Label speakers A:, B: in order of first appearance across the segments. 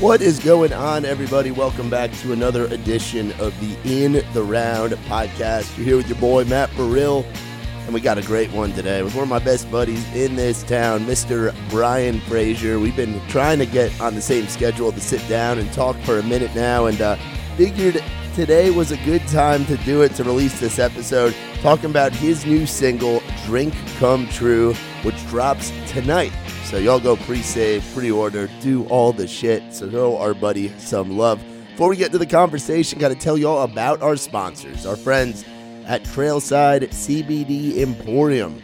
A: What is going on, everybody? Welcome back to another edition of the In the Round podcast. You're here with your boy, Matt Burrill, and we got a great one today with one of my best buddies in this town, Mr. Bryan Frazier. We've been trying to get on the same schedule to sit down and talk for a minute now, and uh, figured today was a good time to do it to release this episode talking about his new single, Drink Come True, which drops tonight. So y'all go pre-save, pre-order, do all the shit. So show our buddy some love. Before we get to the conversation, got to tell y'all about our sponsors, our friends at Trailside CBD Emporium,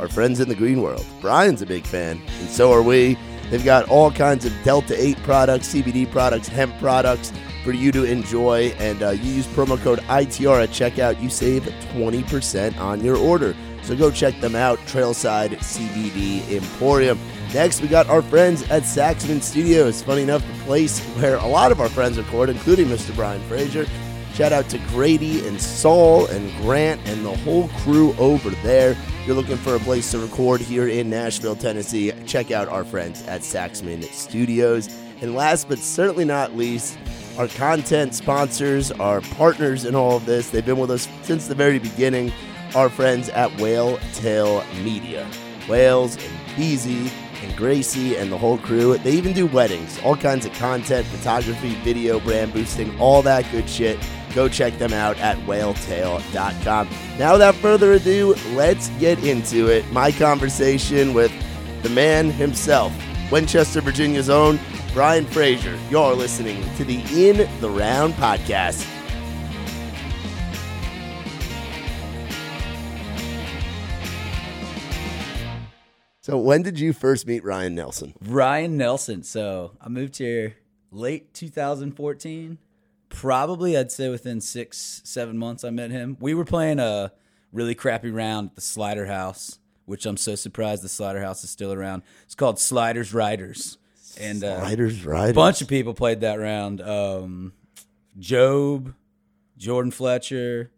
A: our friends in the green world. Bryan's a big fan, and so are we. They've got all kinds of Delta 8 products, CBD products, hemp products for you to enjoy. And uh, you use promo code ITR at checkout, you save 20% on your order. So go check them out, Trailside CBD Emporium. Next, we got our friends at Saxman Studios. Funny enough, the place where a lot of our friends record, including Mr. Bryan Frazier. Shout out to Grady and Saul and Grant and the whole crew over there. If you're looking for a place to record here in Nashville, Tennessee, check out our friends at Saxman Studios. And last but certainly not least, our content sponsors, our partners in all of this. They've been with us since the very beginning our friends at Whale Tale Media. Whales and Beezy and Gracie and the whole crew. They even do weddings, all kinds of content, photography, video, brand boosting, all that good shit. Go check them out at whaletail.com. Now, without further ado, let's get into it. My conversation with the man himself, Winchester, Virginia's own Bryan Frazier. You're listening to the In the Round podcast. So when did you first meet Ryan Nelson?
B: Ryan Nelson. So I moved here late 2014. Probably I'd say within six, seven months I met him. We were playing a really crappy round at the Slider House, which I'm so surprised the Slider House is still around. It's called Sliders Riders.
A: And uh, Sliders Riders.
B: A bunch of people played that round. Um, Job, Jordan Fletcher,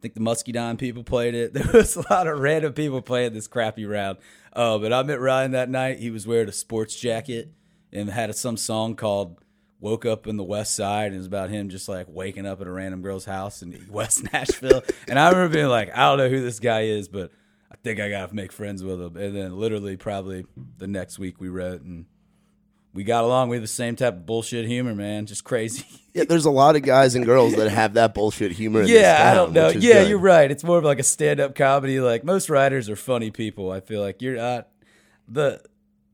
B: I think the Muscadine people played it. There was a lot of random people playing this crappy round. Uh, but I met Ryan that night. He was wearing a sports jacket and had some song called "Woke Up in the West Side," and it was about him just like waking up at a random girl's house in West Nashville. and I remember being like, I don't know who this guy is, but I think I gotta make friends with him. And then literally, probably the next week, we wrote and we got along. We have the same type of bullshit humor, man. Just crazy.
A: Yeah, there's a lot of guys and girls that have that bullshit humor.
B: yeah,
A: town,
B: I don't know. Yeah,
A: good.
B: you're right. It's more of like a stand-up comedy. Like most writers are funny people. I feel like you're not the.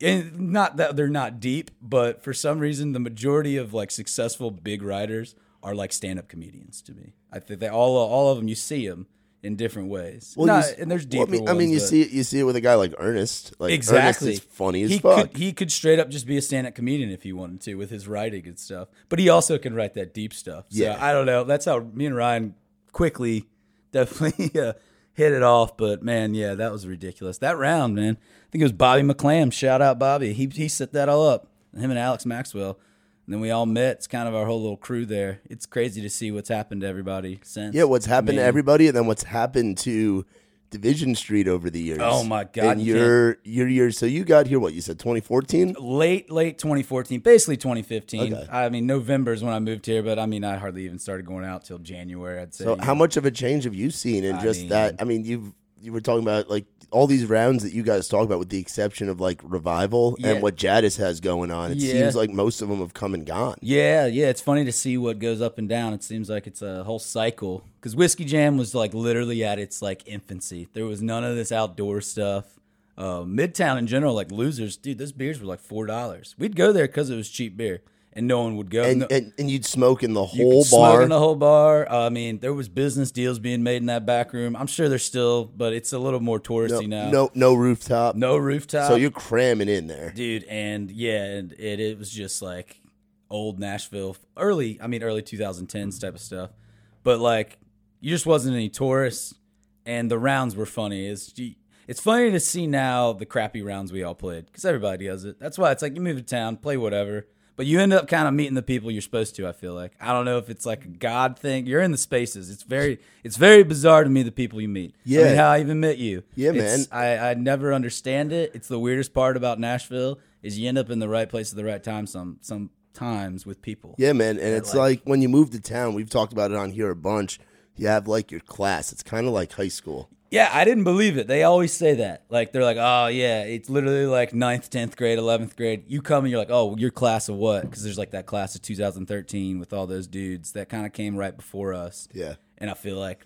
B: And not that they're not deep, but for some reason, the majority of like successful big writers are like stand-up comedians to me. I think they all all of them. You see them in different ways.
A: Well,
B: Not,
A: you,
B: and there's
A: well,
B: deeper
A: I mean, I mean, you see it. You see it with a guy like Ernest. Like
B: exactly.
A: Ernest is funny as
B: he
A: fuck.
B: Could, he could straight up just be a stand-up comedian if he wanted to with his writing and stuff. But he also can write that deep stuff. So
A: Yeah.
B: I don't know. That's how me and Ryan quickly definitely uh, hit it off. But man, yeah, that was ridiculous. That round, man. I think it was Bobby McClam. Shout out Bobby. He he set that all up. Him and Alex Maxwell. And then we all met. It's kind of our whole little crew there. It's crazy to see what's happened to everybody since.
A: yeah, what's happened to everybody, and then what's happened to Division Street over the years.
B: Oh, my God,
A: And
B: you
A: your your years. So you got here. What you said? 2014.
B: late late 2014 basically 2015
A: Okay.
B: i mean november is when i moved here but i mean i hardly even started going out till january i'd say
A: So how much of a change have you seen in
B: I
A: just
B: mean-
A: that? I mean, you you were talking about like all these rounds that you guys talk about, with the exception of like revival
B: Yeah.
A: and what Jadis has going on. It
B: Yeah.
A: seems like most of them have come and gone.
B: yeah yeah it's funny to see what goes up and down it seems like it's a whole cycle because whiskey jam was like literally at its like infancy there was none of this outdoor stuff uh, midtown in general like losers dude those beers were like four dollars we'd go there because it was cheap beer and no one would go
A: And,
B: No-
A: and and you'd smoke in the whole
B: could smoke
A: bar.
B: in the whole bar. Uh, I mean, there was business deals being made in that back room. I'm sure there's still, but it's a little more
A: no,
B: touristy now.
A: no no rooftop.
B: no rooftop.
A: So you're cramming in there.
B: dude, and yeah, and it, it was just like old Nashville, early. I mean, early 2010s type of stuff. But like, you just wasn't any tourists, and the rounds were funny. It's it's funny to see now the crappy rounds we all played because everybody does it. That's why it's like you move to town, play whatever. But you end up kind of meeting the people you're supposed to. I feel like I don't know if it's like a God thing. You're in the spaces. It's very it's very bizarre to me the people you meet. I
A: Yeah.
B: mean, how I even met you.
A: Yeah,
B: It's-
A: man.
B: I I never understand it. It's the weirdest part about Nashville is you end up in the right place at the right time some times with people.
A: Yeah, man. And it's like,
B: like-
A: when you move to town, we've talked about it on here a bunch. You have like your class. It's kind of like high school.
B: Yeah, I didn't believe it. They always say that. Like they're like, oh yeah, it's literally like ninth, tenth grade, eleventh grade. You come and you're like, oh, your class of what? Because there's like that class of 2013 with all those dudes that kind of came right before us.
A: Yeah.
B: And I feel like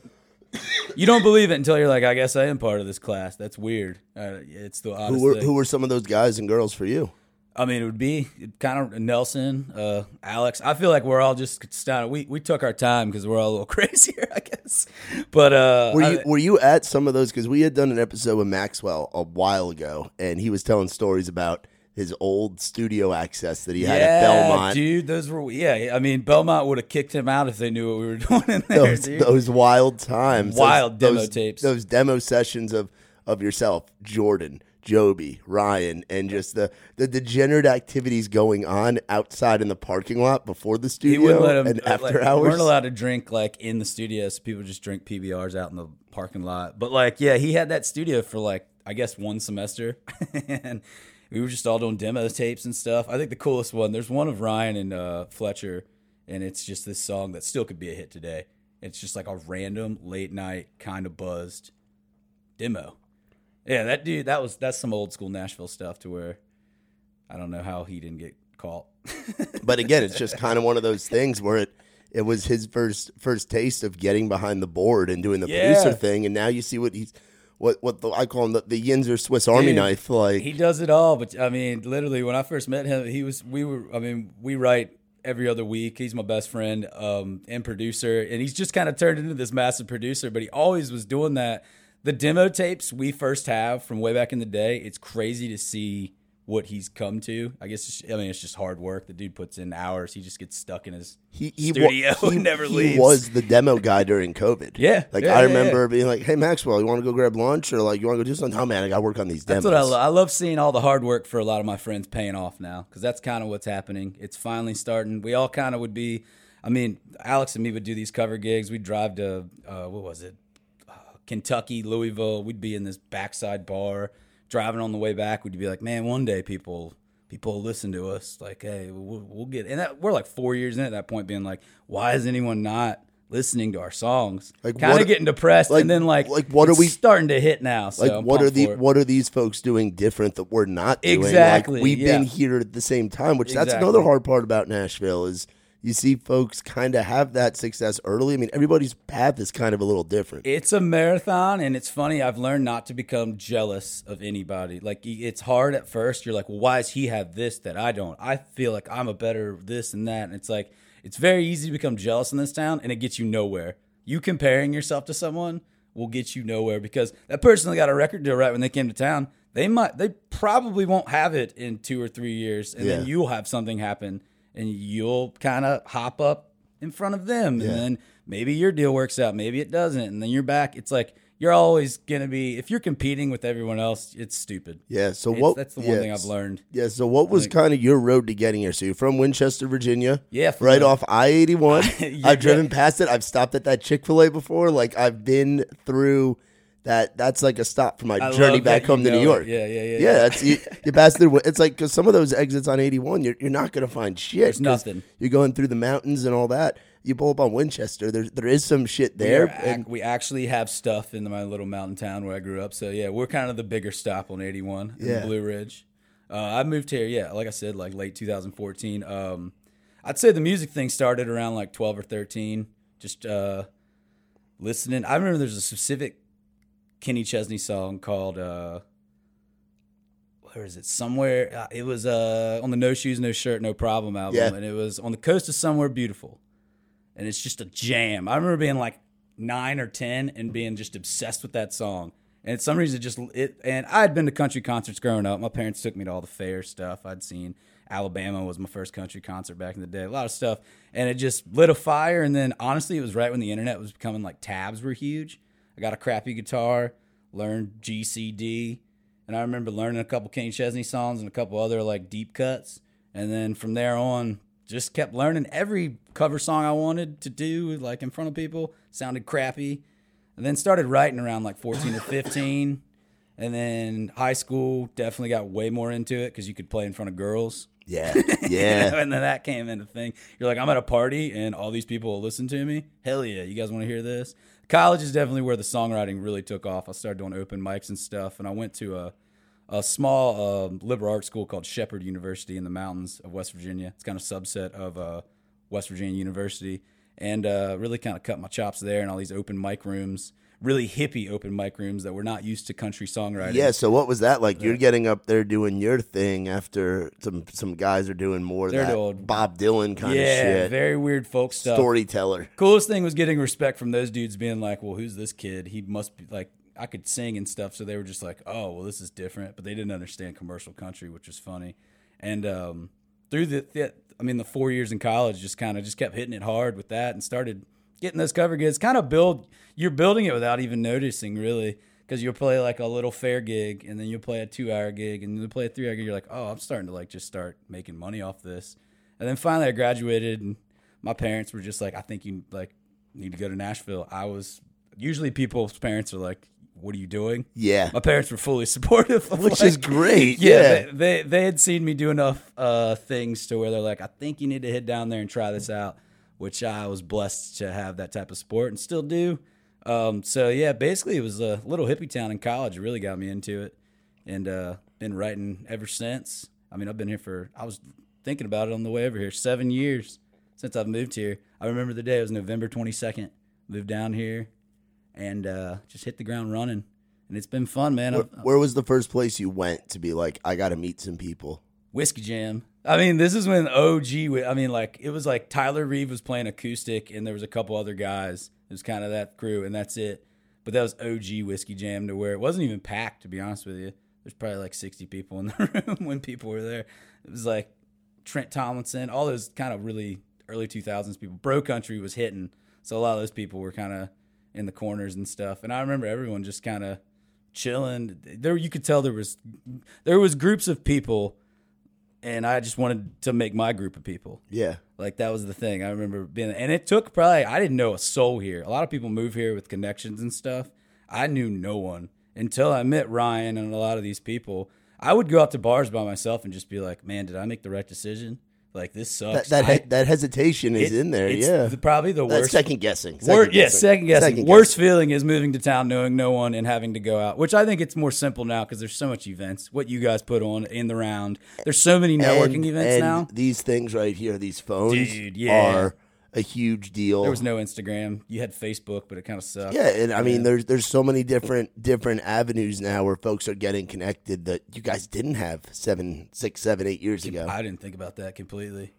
B: you don't believe it until you're like, I guess I am part of this class. That's weird. Uh, it's the
A: Who were
B: thing.
A: who were some of those guys and girls for you?
B: I mean, it would be kind of Nelson, uh, Alex. I feel like we're all just starting. We we took our time because we're all a little crazier, I guess. But uh,
A: Were
B: I-
A: you were you at some of those? Because we had done an episode with Maxwell a while ago, and he was telling stories about his old studio access that he had at Belmont.
B: dude. Those were yeah. I mean, Belmont would have kicked him out if they knew what we were doing in there,
A: Those, those wild times,
B: Wild
A: those,
B: demo
A: those-
B: tapes.
A: those demo sessions of of yourself, Jordan, Joby, Ryan, and just the the degenerate activities going on outside in the parking lot before the studio
B: him.
A: and
B: like,
A: after
B: we
A: hours.
B: weren't allowed to drink like in the studio, so people just drink PBRs out in the parking lot. But like, yeah, he had that studio for like I guess one semester, and we were just all doing demo tapes and stuff. I think the coolest one. There's one of Ryan and uh, Fletcher, and it's just this song that still could be a hit today. It's just like a random late night kind of buzzed demo. Yeah, that dude, that was that's some old school Nashville stuff to where I don't know how he didn't get caught.
A: but again, it's just kind of one of those things where it it was his first first taste of getting behind the board and doing the
B: Yeah.
A: producer thing, and now you see what he's what what the, I call him the, the Yinzer Swiss Army
B: Dude,
A: knife. Like
B: he does it all, but I mean, literally, when I first met him, he was we were. I mean, we write every other week. He's my best friend um, and producer, and he's just kind of turned into this massive producer. But he always was doing that. The demo tapes we first have from way back in the day. It's crazy to see what he's come to. I guess it's- I mean it's just hard work. The dude puts in hours. He just gets stuck in his
A: he, he, wa-
B: studio
A: he,
B: and never
A: he
B: leaves.
A: He was the demo guy during COVID.
B: Yeah,
A: like
B: yeah,
A: I
B: yeah,
A: remember being like, "Hey Maxwell, you want to go grab lunch or like you want to go do something?" Oh man, I got to work on these demos.
B: That's what I love. I love seeing all the hard work for a lot of my friends paying off now because that's kind of what's happening. It's finally starting. We all kind of would be. I mean, Alex and me would do these cover gigs. We'd drive to uh, what was it, Kentucky, Louisville. We'd be in this backside bar. Driving on the way back, we'd be like, "Man, one day people." People listen to us like, hey, we'll, we'll get, and that, we're like four years in at that point, being like, why is anyone not listening to our songs?
A: Like,
B: kind of getting depressed,
A: like-
B: and then like,
A: like, what are we-
B: starting to hit now? So
A: like
B: I'm
A: what are the what are these folks doing different that we're not doing?
B: Exactly,
A: Like, we've
B: yeah.
A: been here at the same time, which that's another hard part about Nashville is you see folks kind of have that success early. I mean, everybody's path is kind of a little different.
B: It's a marathon, and it's funny. I've learned not to become jealous of anybody. Like it's hard at first. You're like, well, why does he have this that I don't? I feel like I'm a better this and that. And it's like it's very easy to become jealous in this town, and it gets you nowhere. You comparing yourself to someone will get you nowhere because that person that got a record deal right when they came to town, they might, they probably won't have it in two or three years, and then you'll have something happen, and you'll kind of hop up in front of them,
A: Yeah.
B: and then maybe your deal works out, maybe it doesn't, and then you're back. It's like you're always gonna be if you're competing with everyone else, it's stupid.
A: Yeah. So
B: It's-
A: what?
B: that's the one
A: yeah,
B: thing I've learned.
A: Yeah. So what was kind of your road to getting here? So you're from Winchester, Virginia.
B: Yeah,
A: Right off I eighty one. I've driven past it. I've stopped at that Chick fil A before. Like I've been through that. That's like a stop for my
B: I
A: journey
B: love
A: back
B: that you
A: home to New
B: know it.
A: York.
B: Yeah, yeah, yeah,
A: Yeah.
B: yeah.
A: That's you, you pass through. It's like because some of those exits on eighty one, you're you're not gonna find shit.
B: There's
A: 'cause
B: nothing.
A: You're going through the mountains and all that. You pull up on Winchester. There there is some shit
B: We,
A: there.
B: are ac- we actually have stuff in my little mountain town where I grew up. So yeah, we're kind of the bigger stop on 81 in
A: Yeah.
B: the Blue Ridge. Uh, I moved here, yeah, like I said, like late 2014. Um, I'd say the music thing started around like 12 or 13. Just uh, listening. I remember there's a specific Kenny Chesney song called uh, where is it? Somewhere uh, it was uh, on the No Shoes, No Shirt, No Problem album,
A: Yeah.
B: and it was on the coast of somewhere beautiful and it's just a jam. I remember being like nine or ten and being just obsessed with that song. And for some reason, it just it. And I had been to country concerts growing up. My parents took me to all the fair stuff. I'd seen Alabama was my first country concert back in the day. A lot of stuff, and it just lit a fire. And then honestly, it was right when the internet was becoming like tabs were huge. I got a crappy guitar, learned GCD, and I remember learning a couple Kenny Chesney songs and a couple other like deep cuts. And then from there on, just kept learning every cover song I wanted to do, like in front of people. Sounded crappy. And then started writing around like 14 or 15. And then high school definitely got way more into it because you could play in front of girls.
A: Yeah,
B: You know,
A: yeah.
B: and then that came into thing. You're like, I'm at a party and all these people will listen to me. Hell yeah, you guys want to hear this? College is definitely where the songwriting really took off. I started doing open mics and stuff, and I went to a a small um, liberal arts school called Shepherd University in the mountains of West Virginia. It's kind of a subset of uh, West Virginia University, and uh, really kind of cut my chops there in all these open mic rooms, really hippie open mic rooms that were not used to country songwriting.
A: Yeah, so what was that like? You're getting up there doing your thing after some some guys are doing more
B: They're
A: that
B: doing-
A: Bob Dylan kind
B: yeah,
A: of shit.
B: very weird folk stuff.
A: Storyteller.
B: coolest thing was getting respect from those dudes being like, well, who's this kid? He must be like, I could sing and stuff. So they were just like, oh, well, this is different. But they didn't understand commercial country, which was funny. And um, through the, the, I mean, the four years in college, just kind of just kept hitting it hard with that and started getting those cover gigs. Kind of build, you're building it without even noticing, really. Because you'll play like a little fair gig, and then you'll play a two-hour gig, and you'll play a three-hour gig. You're like, oh, I'm starting to like just start making money off this. And then finally, I graduated, and my parents were just like, I think you like need to go to Nashville. I was usually people's parents are like, "What are you doing?"
A: Yeah.
B: My parents were fully supportive, of,
A: Which
B: like-
A: is great.
B: Yeah,
A: Yeah.
B: They, they they had seen me do enough uh, things to where they're like, "I think you need to head down there and try this out," which I was blessed to have that type of support and still do. Um, so yeah, basically, it was a little hippie town in college. It really got me into it, and uh, been writing ever since. I mean, I've been here for. I was thinking about it on the way over here. Seven years since I've moved here. I remember the day. It was November twenty second. Moved down here, and uh, just hit the ground running. And it's been fun, man.
A: Where, where was the first place you went to be like, I got to meet some people?
B: Whiskey Jam. I mean, this is when OG. I mean, like it was like Tyler Reeve was playing acoustic, and there was a couple other guys. It was kind of that crew, and that's it. But that was OG Whiskey Jam to where it wasn't even packed. To be honest with you, there's probably like 60 people in the room when people were there. It was like Trent Tomlinson, all those kind of really early 2000s people. Bro Country was hitting, so a lot of those people were kind of in the corners and stuff. And I remember everyone just kind of chilling. There, you could tell there was there was groups of people, and I just wanted to make my group of people.
A: Yeah.
B: Like that was the thing. I remember being, and it took probably I didn't know a soul here. A lot of people move here with connections and stuff. I knew no one until I met Ryan and a lot of these people. I would go out to bars by myself and just be like, "Man, did I make the right decision? Like this
A: That
B: sucks."
A: that,
B: I-
A: that hesitation is
B: it-
A: in there. Yeah.
B: the- probably the
A: That's
B: worst.
A: second guessing.
B: Wor-
A: Second
B: yeah,
A: guessing.
B: second guessing.
A: Second
B: Worst feeling is moving to town knowing no one and having to go out, which I think it's more simple now because there's so much events. What you guys put on in the round. There's so many networking
A: And-
B: events
A: and
B: now.
A: These things right here, these phones,
B: Dude, yeah.
A: are a huge deal.
B: There was no Instagram. You had Facebook, but it kind of sucked.
A: Yeah, and I mean, there's there's so many different different avenues now where folks are getting connected that you guys didn't have seven, six, seven, eight years ago.
B: I didn't think about that completely.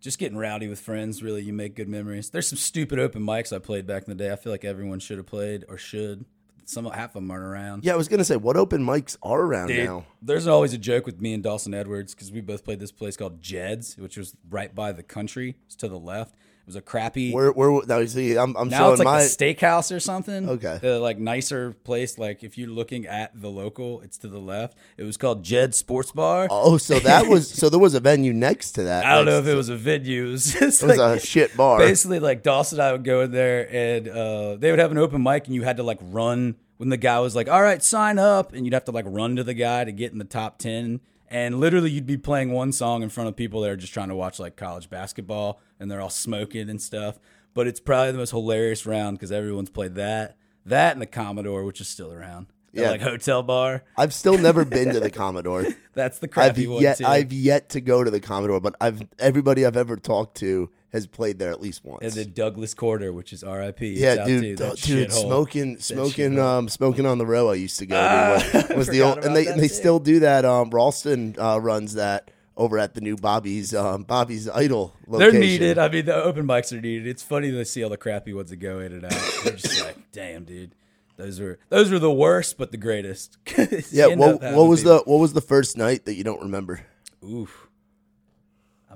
B: Just getting rowdy with friends, really, you make good memories. There's some stupid open mics I played back in the day. I feel like everyone should have played or should. Some half of them aren't around.
A: Yeah, I was gonna say, what open mics are around
B: Dude,
A: now?
B: there's always a joke with me and Dawson Edwards because we both played this place called Jed's, which was right by the country. It's to the left. It was a crappy.
A: Where where now? See, I'm I'm
B: now
A: showing
B: it's like
A: my
B: a steakhouse or something.
A: Okay.
B: the like nicer place. Like if you're looking at the local, it's to the left. It was called Jed Sports Bar.
A: oh, so that was so there was a venue next to that.
B: I don't know if it was a venue. It was,
A: it was
B: like,
A: a shit bar.
B: basically like Dawson and I would go in there and uh, they would have an open mic and you had to like run when the guy was like, "All right, sign up," and you'd have to like run to the guy to get in the top ten. And literally, you'd be playing one song in front of people that are just trying to watch like college basketball, and they're all smoking and stuff. But it's probably the most hilarious round because everyone's played that, that, and the Commodore, which is still around.
A: Yeah.
B: like hotel bar.
A: I've still never been to the Commodore.
B: That's the
A: I've
B: crappy one
A: yet
B: too.
A: I've yet to go to the Commodore, but I've everybody I've ever talked to has played there at least once.
B: and then Douglas Corner, which is R.I.P.
A: Yeah,
B: out
A: dude, dude, smoking, smoking, um, smoking on the row. I used to go
B: Ah,
A: to was, was the old, and they and they still do that. Um, Ralston uh, runs that over at the new Bobby's, um, Bobby's Idol.
B: They're
A: Location.
B: needed. I mean, the open mics are needed. It's funny to see all the crappy ones that go in and out. They're just like, damn, dude. Those were those were the worst, but the greatest.
A: Yeah, what, what was
B: people-
A: the what was the first night that you don't remember?
B: Oof.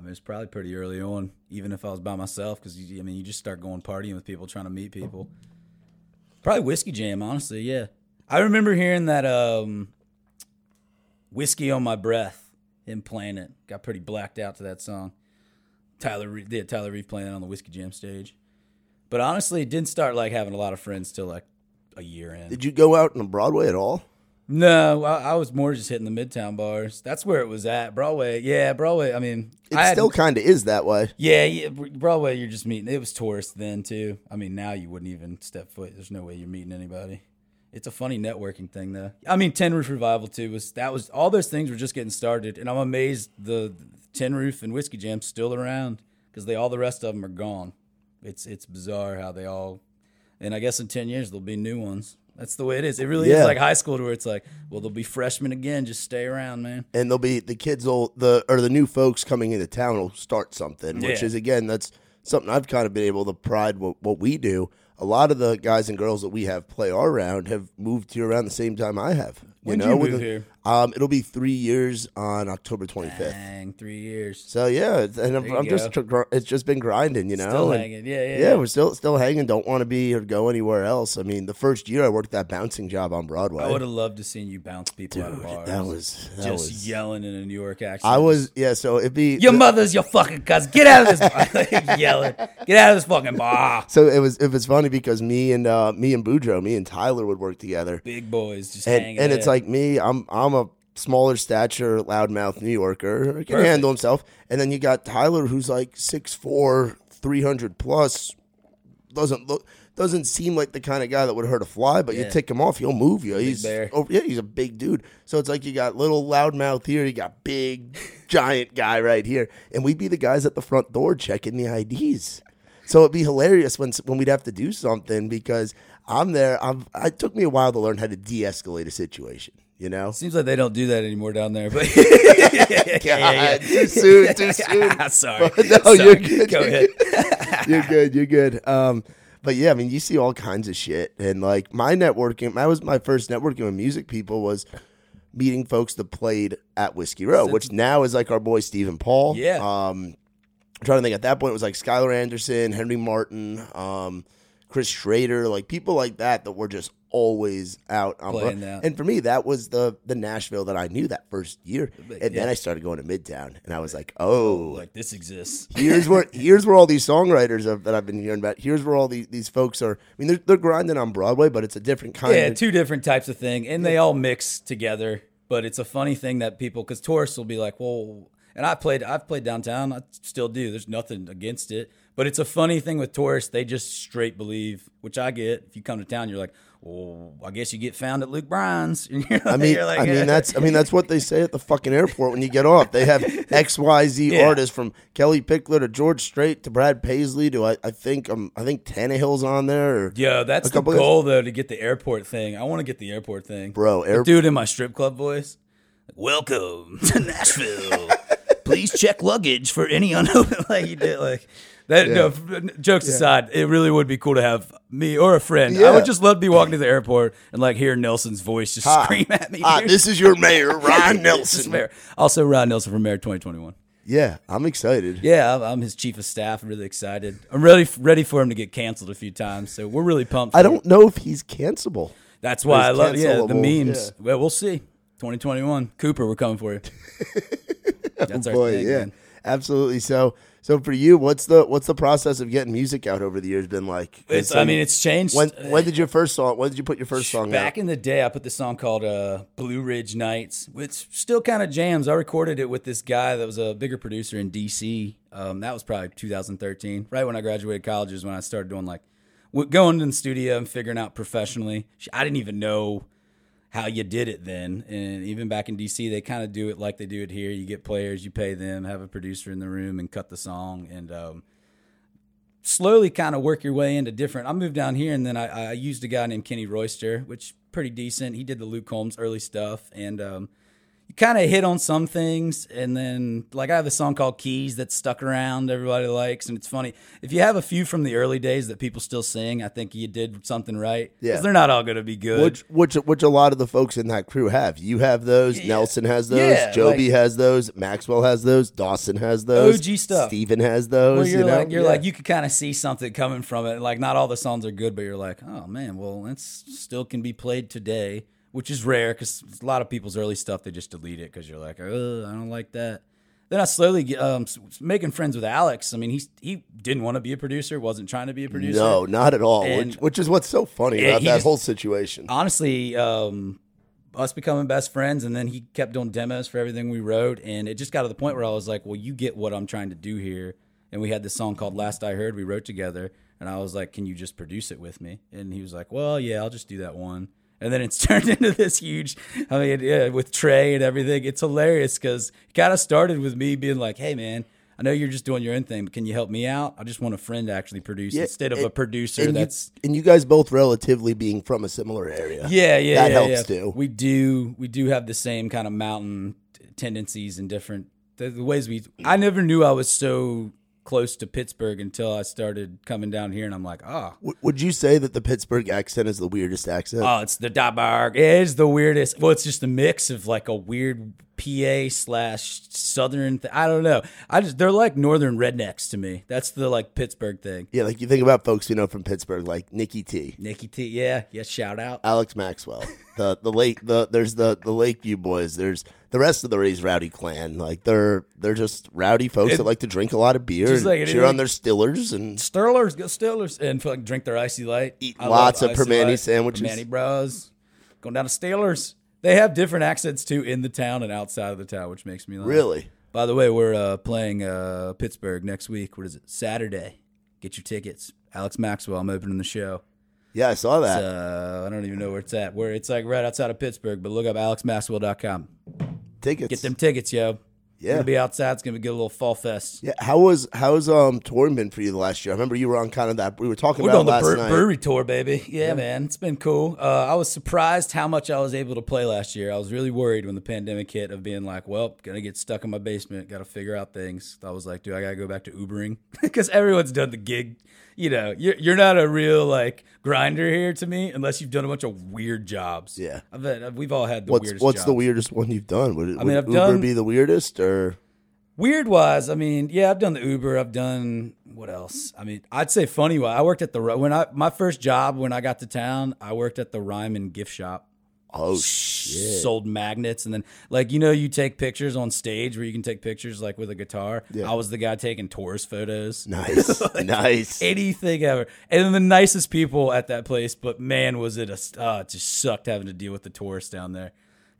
B: Mean, it's probably pretty early on, even if I was by myself, because I mean, you just start going partying with people, trying to meet people. Probably whiskey jam, honestly. Yeah, I remember hearing that um, whiskey on my breath. Him playing it, got pretty blacked out to that song. Tyler, Re- yeah, Tyler Reeve playing it on the whiskey jam stage. But honestly, didn't start like having a lot of friends till like a year in.
A: Did you go out on Broadway at all?
B: No, I, I was more just hitting the Midtown bars. That's where it was at. Broadway, yeah, Broadway. I mean,
A: It
B: I
A: still kind of is that way.
B: yeah, yeah, Broadway. You're just meeting. It was tourists then too. I mean, now you wouldn't even step foot. There's no way you're meeting anybody. It's a funny networking thing, though. I mean, Tin Roof Revival too was that was all those things were just getting started, and I'm amazed the Tin Roof and Whiskey Jam's still around because they all the rest of them are gone. It's it's bizarre how they all, and I guess in ten years there'll be new ones. That's the way it is. It really
A: Yeah.
B: is like high school to where it's like, well, there'll be freshmen again. Just stay around, man.
A: and they'll be the kids will the or the new folks coming into town will start something, which is again that's something I've kind of been able to pride what, what we do. A lot of the guys and girls that we have play our round have moved here around the same time I have. You
B: When did
A: know,
B: you move
A: within-
B: here?
A: Um, it'll be three years on October 25th.
B: Dang, three years.
A: So yeah, it's- and I'm, I'm just it's just been grinding, you know.
B: Still
A: and-
B: hanging. Yeah, yeah,
A: Yeah, we're still still hanging. Don't want to be or go anywhere else. I mean, the first year I worked that bouncing job on Broadway.
B: I would have loved to seen you bounce people out of
A: Dude,
B: bars.
A: that was that
B: just
A: was.
B: yelling in a New York accent.
A: I was yeah. So it'd be
B: Your mother's your fucking cousin. Get out of this bar. yelling. Get out of this fucking bar.
A: So it was it was funny because me and uh, me and Boudreaux, me and Tyler would work together,
B: Big boys just
A: and
B: hanging.
A: and it's like me, I'm I'm smaller stature, loudmouth New Yorker, can
B: Perfect.
A: handle himself, and then you got Tyler who's like 6'4", 300 plus, doesn't look doesn't seem like the kind of guy that would hurt a fly, but you
B: Yeah.
A: tick him off, he'll move you. He's
B: bear.
A: oh yeah, he's a big dude. So it's like you got little loudmouth here, you got big giant guy right here, and we'd be the guys at the front door checking the IDs. So it'd be hilarious when when we'd have to do something because I'm there. I'm, it took me a while to learn how to de-escalate a situation. You know,
B: Seems like they don't do that anymore down there. But
A: God, too soon, too soon.
B: sorry.
A: But no,
B: Sorry.
A: you're good.
B: Go
A: you're
B: ahead.
A: good. you're good. You're good. Um, but yeah, I mean, you see all kinds of shit, and like my networking, that was my first networking with music people was meeting folks that played at Whiskey Row, which now is like our boy Stephen Paul.
B: Yeah.
A: Um, I'm trying to think. At that point, it was like Skylar Anderson, Henry Martin, um, Chris Schrader, like people like that that were just always out on
B: Playing
A: Bro-
B: that.
A: And for me, that was the the Nashville that I knew that first year, and then. I started going to Midtown, and I was like, oh.
B: oh, Like this exists.
A: here's where here's where all these songwriters have, that I've been hearing about. Here's where all these, these folks are. I mean, they're, they're grinding on Broadway, but it's a different kind.
B: Yeah,
A: of,
B: two different types of thing, and they all mix together. But it's a funny thing that people, because tourists will be like, "Well," and I played, I've played downtown. I still do. There's nothing against it, but it's a funny thing with tourists. They just straight believe, which I get. If you come to town, you're like, "Well, I guess you get found at Luke Bryan's."
A: I mean,
B: like,
A: I mean that's I mean that's what they say at the fucking airport when you get off. They have X Y Z
B: Yeah.
A: artists from Kellie Pickler to George Strait to Brad Paisley to I, I think um I think Tannehill's on there. Or,
B: Yo, that's the goal though to get the airport thing. I want to get the airport thing,
A: Bro, air-
B: Do it in my strip club voice. Welcome to Nashville. Please check luggage for any unopened. like you did, like that. No, f- jokes aside, it really would be cool to have me or a friend. I would just love to be walking to the airport and like hear Nelson's voice just
A: Hi.
B: scream at me. Dude.
A: this is your mayor, Ryan Nelson.
B: mayor. Also, Ryan Nelson from Mayor 2021.
A: Yeah, I'm excited.
B: Yeah, I'm, his chief of staff. I'm really excited. I'm really ready for him to get canceled a few times. So we're really pumped.
A: I don't know if he's cancelable.
B: That's why I love yeah the memes.
A: yeah.
B: Well, we'll see. 2021, Cooper, we're coming for you. That's our
A: Boy,
B: thing,
A: yeah,
B: man.
A: absolutely. So, so for you, what's the what's the process of getting music out over the years been like?
B: It's, I mean, it's changed.
A: when when did your first song? When did you put your first song
B: Back
A: out?
B: in the day, I put this song called uh, "Blue Ridge Nights," which still kind of jams. I recorded it with this guy that was a bigger producer in DC. Um, that was probably 2013, right when I graduated college. Is when I started doing like going in the studio and figuring out professionally. I didn't even know how you did it then. And even back in DC, they kind of do it like they do it here. You get players, you pay them, have a producer in the room, and cut the song. And um, slowly kind of work your way into different. I moved down here, and then I, I used a guy named Kenny Royster, which pretty decent. He did the Luke Holmes early stuff, and um, you kind of hit on some things, and then like I have a song called Keys that stuck around, everybody likes, and it's funny if you have a few from the early days that people still sing. I think you did something right.
A: Yeah.
B: they're not all going to be good.
A: Which which which a lot of the folks in that crew have. You have those. Nelson has those.
B: Yeah,
A: Joby
B: like-
A: has those. Maxwell has those. Dawson has those.
B: OG stuff.
A: Steven has those.
B: Where you're
A: you know?
B: like, you're
A: Yeah.
B: like, you could kind of see something coming from it. Like, not all the songs are good, but you're like, oh man, well, it still can be played today, which is rare because a lot of people's early stuff they just delete it because you're like, oh, I don't like that. Then I slowly um, making friends with Alex. I mean, he he didn't want to be a producer, wasn't trying to be a producer.
A: no, not at all. Which, which is what's so funny about that
B: just-
A: whole situation.
B: honestly, um, us becoming best friends, and then he kept doing demos for everything we wrote, and it just got to the point where I was like, "Well, you get what I'm trying to do here." And we had this song called "Last I Heard" we wrote together, and I was like, "Can you just produce it with me?" And he was like, "Well, yeah, I'll just do that one." And then it's turned into this huge, I mean, yeah, with Trey and everything. It's hilarious because it kind of started with me being like, "Hey, man." I know you're just doing your own thing, but can you help me out? I just want a friend to actually produce
A: Yeah,
B: instead of
A: and-
B: a producer
A: and
B: that's
A: you, and you guys both relatively being from a similar area.
B: yeah, yeah,
A: That
B: yeah,
A: helps
B: yeah.
A: too.
B: We do, we do have the same kind of mountain t- tendencies and different the, the ways we. I never knew I was so close to Pittsburgh until I started coming down here, and I'm like, oh,
A: would you say that the Pittsburgh accent is the weirdest accent?
B: oh, it's the Dabarg. It is the weirdest. Well, it's just a mix of like a weird PA slash Southern. Th- I don't know. I just they're like Northern rednecks to me. That's the like Pittsburgh thing.
A: yeah, like you think about folks you know from Pittsburgh, like Nikki T,
B: Nikki T. Yeah, yeah. Shout out.
A: Alex Maxwell, the the lake, the there's the the Lakeview boys. There's the rest of the Rays Rowdy clan. Like they're they're just rowdy folks
B: It-
A: that like to drink a lot of beer and
B: like
A: cheer on their Stillers and
B: Sterlers, go Steelers, and fucking drink their icy light.
A: Eat
B: I
A: lots of
B: Light,
A: sandwiches.
B: Primanti bros, going down to Steelers. They have different accents too in the town and outside of the town, which makes me laugh.
A: really.
B: By the way, we're uh, playing uh, Pittsburgh next week. What is it? Saturday. Get your tickets. Alex Maxwell. I'm opening the show.
A: Yeah, I saw that.
B: Uh, I don't even know where it's at. Where it's like right outside of Pittsburgh, but look up alexmaxwell.com.
A: Tickets.
B: Get them tickets, yo.
A: Yeah.
B: Gonna be outside. It's gonna be a little fall fest.
A: Yeah, how was how's um touring been for you the last year? I remember you were on kind of that. We were talking
B: We're
A: about
B: doing the bre-
A: night.
B: brewery tour, baby. Yeah, man, it's been cool. Uh, I was surprised how much I was able to play last year. I was really worried when the pandemic hit of being like, well, gonna get stuck in my basement, got to figure out things. I was like, dude, I gotta go back to Ubering because everyone's done the gig. You know, you're you're not a real like grinder here to me unless you've done a bunch of weird jobs.
A: Yeah.
B: I bet we've all had the
A: What's
B: weirdest.
A: what's the weirdest one you've done? Would, would
B: mean, I've
A: Uber
B: done-
A: be the weirdest or
B: Weird wise, I mean, yeah, I've done the Uber. I've done what else? I mean, I'd say funny wise. I worked at the when I my first job when I got to town. I worked at the Ryman gift shop.
A: oh shit?
B: Sold magnets, and then like you know, you take pictures on stage where you can take pictures like with a guitar.
A: Yeah.
B: I was the guy taking tourist photos.
A: Nice, nice.
B: Anything ever, and then the nicest people at that place. But man, was it a uh, it just sucked having to deal with the tourists down there.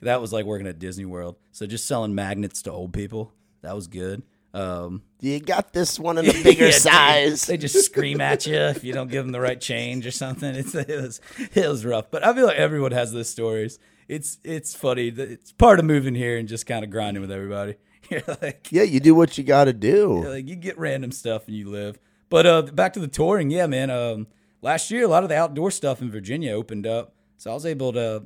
B: That was like working at Disney World. So just selling magnets to old people. That was good. Um,
A: You got this one in a bigger
B: Yeah,
A: size.
B: They just scream at you if you don't give them the right change or something. It's, it was it was rough, but I feel like everyone has those stories. It's it's funny. It's part of moving here and just kind of grinding with everybody. You're like,
A: yeah, you do what you got to do.
B: like you get random stuff and you live. But uh, back to the touring, yeah, man. Um, last year, a lot of the outdoor stuff in Virginia opened up, so I was able to.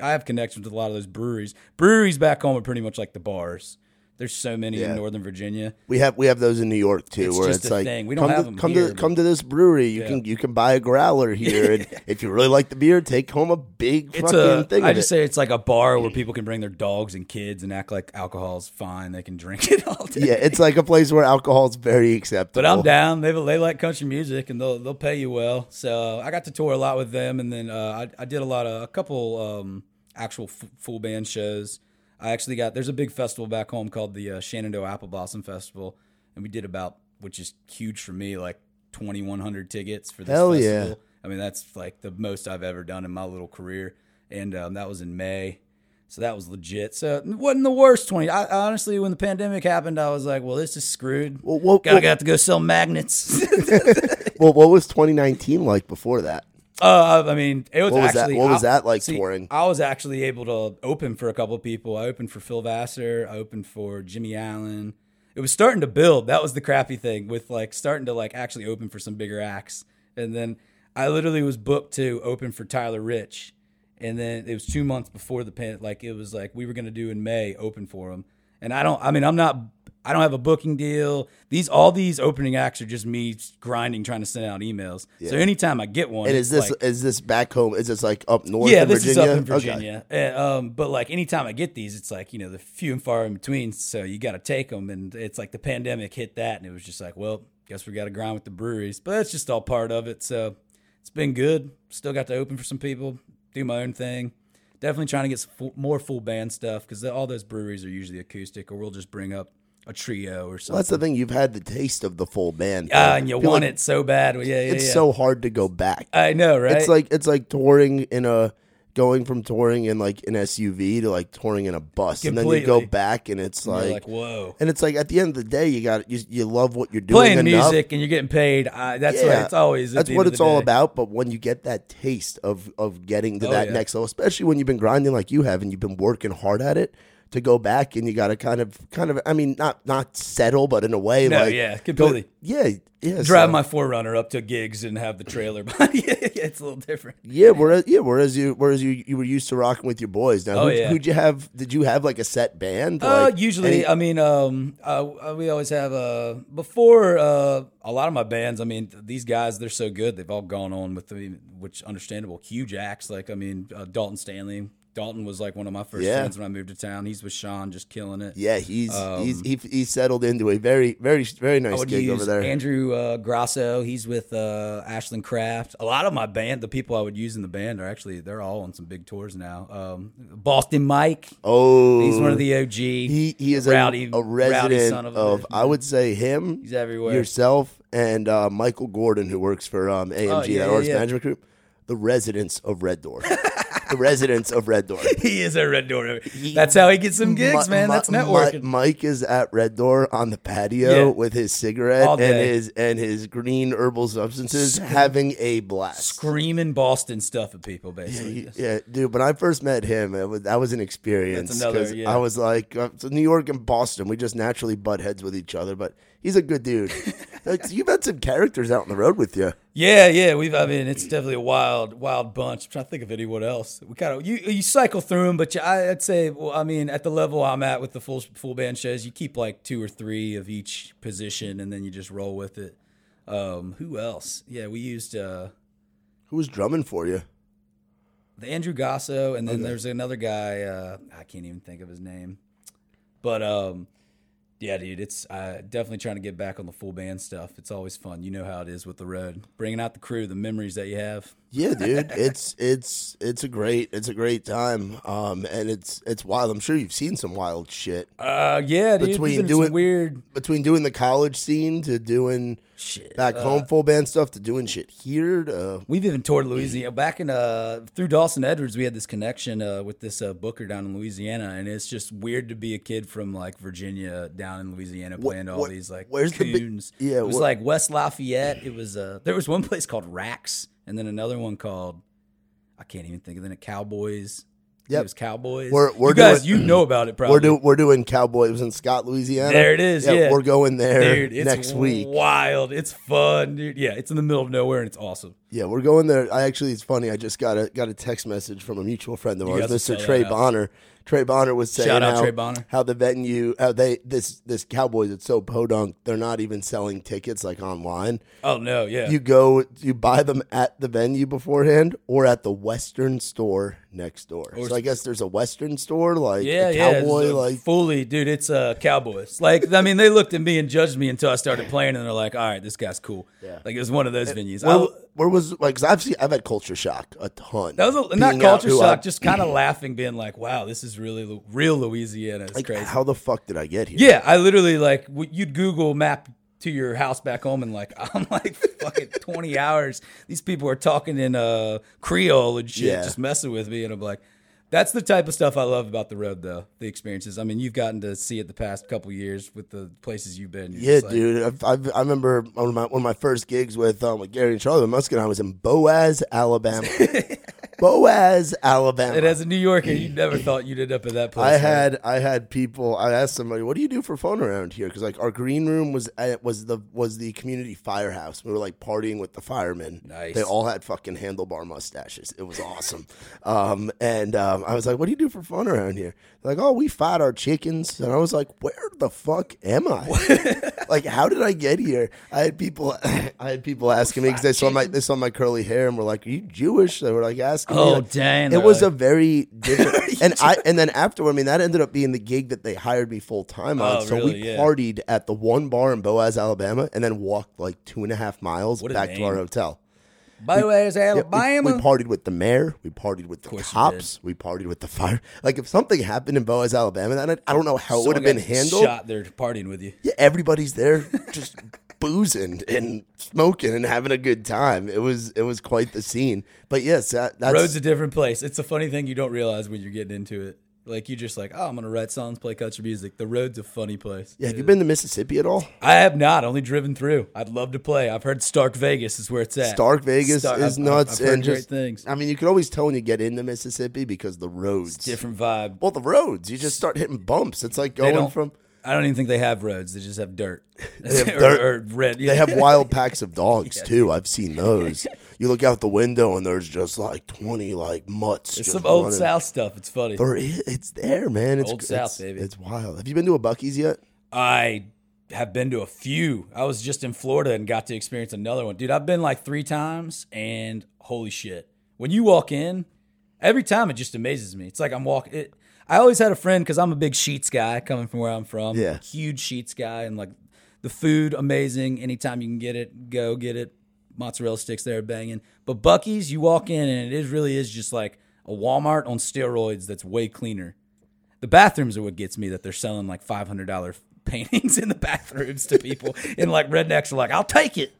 B: I have connections with a lot of those breweries. Breweries back home are pretty much like the bars. There's so many
A: Yeah.
B: in Northern Virginia.
A: We have we have those in New York too,
B: It's
A: where
B: just
A: it's
B: a
A: like
B: thing. We don't
A: come
B: have
A: to,
B: them
A: come
B: here,
A: to come to this brewery. You
B: Yeah.
A: can you can buy a growler here, and if you really like the beer, take home a big
B: It's
A: fucking
B: a.
A: thing.
B: I just
A: it.
B: say it's like a bar where people can bring their dogs and kids and act like alcohol's fine. They can drink it all day.
A: yeah, it's like a place where alcohol is very acceptable.
B: But I'm down. They they like country music and they'll they'll pay you well. So I got to tour a lot with them, and then uh, I I did a lot of a couple um, actual f- full band shows. I actually got there's a big festival back home called the uh, Shenandoah Apple Blossom Festival, and we did about which is huge for me like 2,100 tickets for this
A: Hell yeah.
B: I mean that's like the most I've ever done in my little career, and um, that was in May. So that was legit. So it wasn't the worst 20. I, honestly, when the pandemic happened, I was like, well, this is screwed.
A: Well, what,
B: got to go sell magnets.
A: well, what was 2019 like before that?
B: Uh, I mean, it was
A: What was that-
B: actually.
A: what was
B: I-
A: that like
B: see,
A: touring?
B: I was actually able to open for a couple of people. I opened for Phil Vassar. I opened for Jimmy Allen. It was starting to build. That was the crappy thing with like starting to like actually open for some bigger acts. And then I literally was booked to open for Tyler Rich. And then it was two months before the pan. Like it was like we were gonna do in May, open for him. And I don't. I mean, I'm not. I don't have a booking deal. These all these opening acts are just me grinding, trying to send out emails. So anytime I get one,
A: And is this
B: like-
A: is this back home? Is this like up north?
B: yeah,
A: in
B: this
A: Virginia?
B: is up in
A: Okay.
B: Virginia. And, um, but like anytime I get these, it's like you know the few and far in between. So you got to take them, and it's like the pandemic hit that, and it was just like, well, guess we got to grind with the breweries. But that's just all part of it. So it's been good. Still got to open for some people, do my own thing. Definitely trying to get some full, more full band stuff because all those breweries are usually acoustic, or we'll just bring up a trio or
A: Well,
B: something.
A: that's the thing. You've had the taste of the full band. Thing.
B: and you want
A: like
B: it so bad. Well, yeah, yeah,
A: It's
B: yeah.
A: so hard to go back.
B: I know, right?
A: It's like it's like touring in a going from touring in like an SUV to like touring in a bus, and then you go back and it's like,
B: like, whoa.
A: and it's like at the end of the day, you got you, you love what you're doing
B: Playing
A: enough.
B: music and you're getting paid. I, that's what it's always.
A: That's what it's all about. But when you get that taste of of getting to
B: Oh,
A: that
B: yeah.
A: next level, especially when you've been grinding like you have and you've been working hard at it, to go back and you got to kind of kind of I mean not not settle, but in a way
B: No,
A: like
B: yeah,
A: go-
B: completely.
A: yeah, yeah.
B: Drive
A: so-
B: my Forerunner up to gigs and have the trailer behind you. it's a little different.
A: Yeah, whereas yeah, whereas you whereas you you were used to rocking with your boys. Now,
B: Oh,
A: who'd,
B: yeah.
A: who'd you have? Did you have like a set band?
B: Uh,
A: Like,
B: usually,
A: any-
B: I mean, um, uh, we always have uh, before uh, a lot of my bands. I mean, these guys they're so good. They've all gone on with the which understandable huge acts. Like I mean, uh, Dalton Stanley. Dalton was like one of my first
A: Yeah.
B: friends when I moved to town. He's with Sean, just killing it.
A: yeah, he's
B: Um,
A: he's he, he settled into a very very very nice gig over there.
B: Andrew uh, Grasso. He's with uh, Ashland Craft. A lot of my band, the people I would use in the band, are actually they're all on some big tours now. Um, Boston Mike.
A: oh,
B: He's one of the OG.
A: he he is
B: rowdy,
A: a, a resident
B: son of
A: of I would say him.
B: He's everywhere.
A: yourself and uh, Michael Gordon, who works for um, AMG,
B: Oh, yeah,
A: that
B: yeah,
A: artist
B: yeah.
A: management group, the residents of Red Door, residents of Red Door.
B: he is a Red Door. That's how he gets some gigs, man. That's networking.
A: Mike is at Red Door on the patio
B: Yeah.
A: with his cigarette and his and his green herbal substances, having a blast.
B: Screaming Boston stuff at people,
A: Yeah,
B: basically.
A: he- yeah, dude. When I first met him, it was, that was an experience.
B: Another, yeah.
A: I was like, uh, so New York and Boston, we just naturally butt heads with each other. But he's a good dude. Like, You've had some characters out on the road with you.
B: Yeah, yeah. We've. I mean, it's definitely a wild, wild bunch. I'm trying to think of anyone else. We kind of you you cycle through them, but you, I, I'd say, well, I mean, at the level I'm at with the full full band shows, you keep like two or three of each position, and then you just roll with it. Um, who else? Yeah, we used uh,
A: Who was drumming for you?
B: the Andrew Gasso, and then there's another guy. Uh, I can't even think of his name, but um, yeah, dude, it's uh, definitely trying to get back on the full band stuff. It's always fun. You know how it is with the road, bringing out the crew, the memories that you have.
A: Yeah, dude. It's it's it's a great it's a great time. Um, and it's it's wild. I'm sure you've seen some wild shit
B: Uh, yeah, dude.
A: Between doing-
B: weird
A: between doing the college scene to doing
B: shit.
A: back
B: Uh,
A: home full band stuff to doing shit here. To,
B: We've even toured Louisiana. Back in uh through Dawson Edwards, we had this connection uh, with this uh, booker down in Louisiana, and it's just weird to be a kid from like Virginia down in Louisiana playing all
A: what-
B: these like
A: where's the big- yeah,
B: it was
A: what-
B: like West Lafayette. It was uh there was one place called Rax, and then another one called I can't even think of it. Cowboys.
A: Yep.
B: It was Cowboys.
A: We're- we're
B: you guys,
A: doing-
B: you know about it probably.
A: we're doing we're doing Cowboy. It was in Scott, Louisiana.
B: There it is, yeah.
A: we're going there
B: Dude,
A: next week.
B: Wild. It's fun, dude. Yeah, it's in the middle of nowhere and it's awesome.
A: Yeah, we're going there. I actually, it's funny. I just got a got a text message from a mutual friend of ours, Mr. Trey. Bonner. Trey Bonner was saying
B: Shout out
A: how,
B: Trey Bonner.
A: how the venue, how they this this Cowboys. It's so podunk. They're not even selling tickets like online.
B: Oh no, yeah.
A: You go, you buy them at the venue beforehand, or at the Western store next door. so I guess there's a Western store like
B: yeah,
A: a
B: yeah.
A: Cowboy
B: uh,
A: like.
B: fully, dude. It's uh Cowboys. Like, I mean, they looked at me and judged me until I started playing, and they're like, "All right, this guy's cool."
A: Yeah.
B: Like it was one of those venues.
A: Where,
B: I,
A: where was like? Cause I've seen, I've had culture shock a ton.
B: that was a, not culture shock,
A: I-
B: just kind of laughing, being like, "Wow, this is really real Louisiana. It's
A: like,
B: crazy."
A: how the fuck did I get here?
B: Yeah, I literally like w- you'd Google map to your house back home and like I'm like fucking 20 hours. These people are talking in uh Creole and shit,
A: Yeah.
B: just messing with me, and I'm like, that's the type of stuff I love about the road, though. The experiences. I mean, you've gotten to see it the past couple years with the places you've been. You're
A: Yeah,
B: like-
A: dude. I've, I've, I remember one of my one of my first gigs with um, with Gary and Charlie Muskin. I was in Boaz, Alabama. Boaz, Alabama.
B: And as a New Yorker, you never thought you'd end up in that place.
A: I
B: right?
A: had I had people. I asked somebody, "What do you do for fun around here?" Because like our green room was uh, was the was the community firehouse. We were like partying with the firemen.
B: Nice.
A: They all had fucking handlebar mustaches. It was awesome. um, and um, I was like, "What do you do for fun around here?" They're like, "Oh, we fight our chickens." And I was like, "Where the fuck am I? like, how did I get here?" I had people. I had people asking me because they saw my they saw my curly hair and were like, "Are you Jewish?" They were like asking me.
B: Oh,
A: like-
B: dang,
A: It was
B: though.
A: a very different and I and then after I mean that ended up being the gig that they hired me full time on.
B: Oh,
A: so
B: really?
A: we
B: Yeah.
A: partied at the one bar in Boaz, Alabama, and then walked like two and a half miles
B: What
A: back to our hotel.
B: By the way, it's
A: Yeah, we-
B: Alabama.
A: we, partied with the mayor. We partied with the cops. We partied with the fire. Like if something happened in Boaz, Alabama, that night, I don't know how it would have been handled.
B: Shot there partying with you.
A: Yeah, everybody's there, just boozing and smoking and having a good time. It was it was quite the scene. But yes, that, that's
B: Road's a different place. It's a funny thing you don't realize when you're getting into it. Like you just like, oh, I'm gonna write songs, play country music. The road's a funny place.
A: yeah. Have you been to Mississippi at all?
B: I have not, only driven through. I'd love to play. I've heard Stark Vegas is where it's at.
A: Stark Vegas
B: Star-
A: is
B: I've-
A: nuts
B: I've heard
A: and
B: great
A: just
B: things.
A: I mean, you can always tell when you get into Mississippi because the roads.
B: Different vibe.
A: Well, the roads, you just start hitting bumps. It's like going
B: don't-
A: from.
B: I don't even think they have roads. They just have dirt.
A: have
B: or,
A: dirt.
B: or red.
A: They have wild packs of dogs too. I've seen those. You look out the window and there's just like twenty like mutts.
B: It's some old
A: running.
B: South stuff. It's funny.
A: There is, it's there, man. It's
B: Old
A: it's,
B: South, baby.
A: It's wild. Have you been to a Buc-ee's yet?
B: I have been to a few. I was just in Florida and got to experience another one. Dude, I've been like three times and holy shit. When you walk in, every time it just amazes me. It's like I'm walking it I always had a friend because I'm a big Sheetz guy coming from where I'm from.
A: Yeah.
B: Huge Sheetz guy and like the food amazing. Anytime you can get it, go get it. Mozzarella sticks there banging. But Buc-ee's, you walk in and it is really is just like a Walmart on steroids that's way cleaner. The bathrooms are what gets me that they're selling like five hundred dollar paintings in the bathrooms to people, and like rednecks are like, "I'll take it."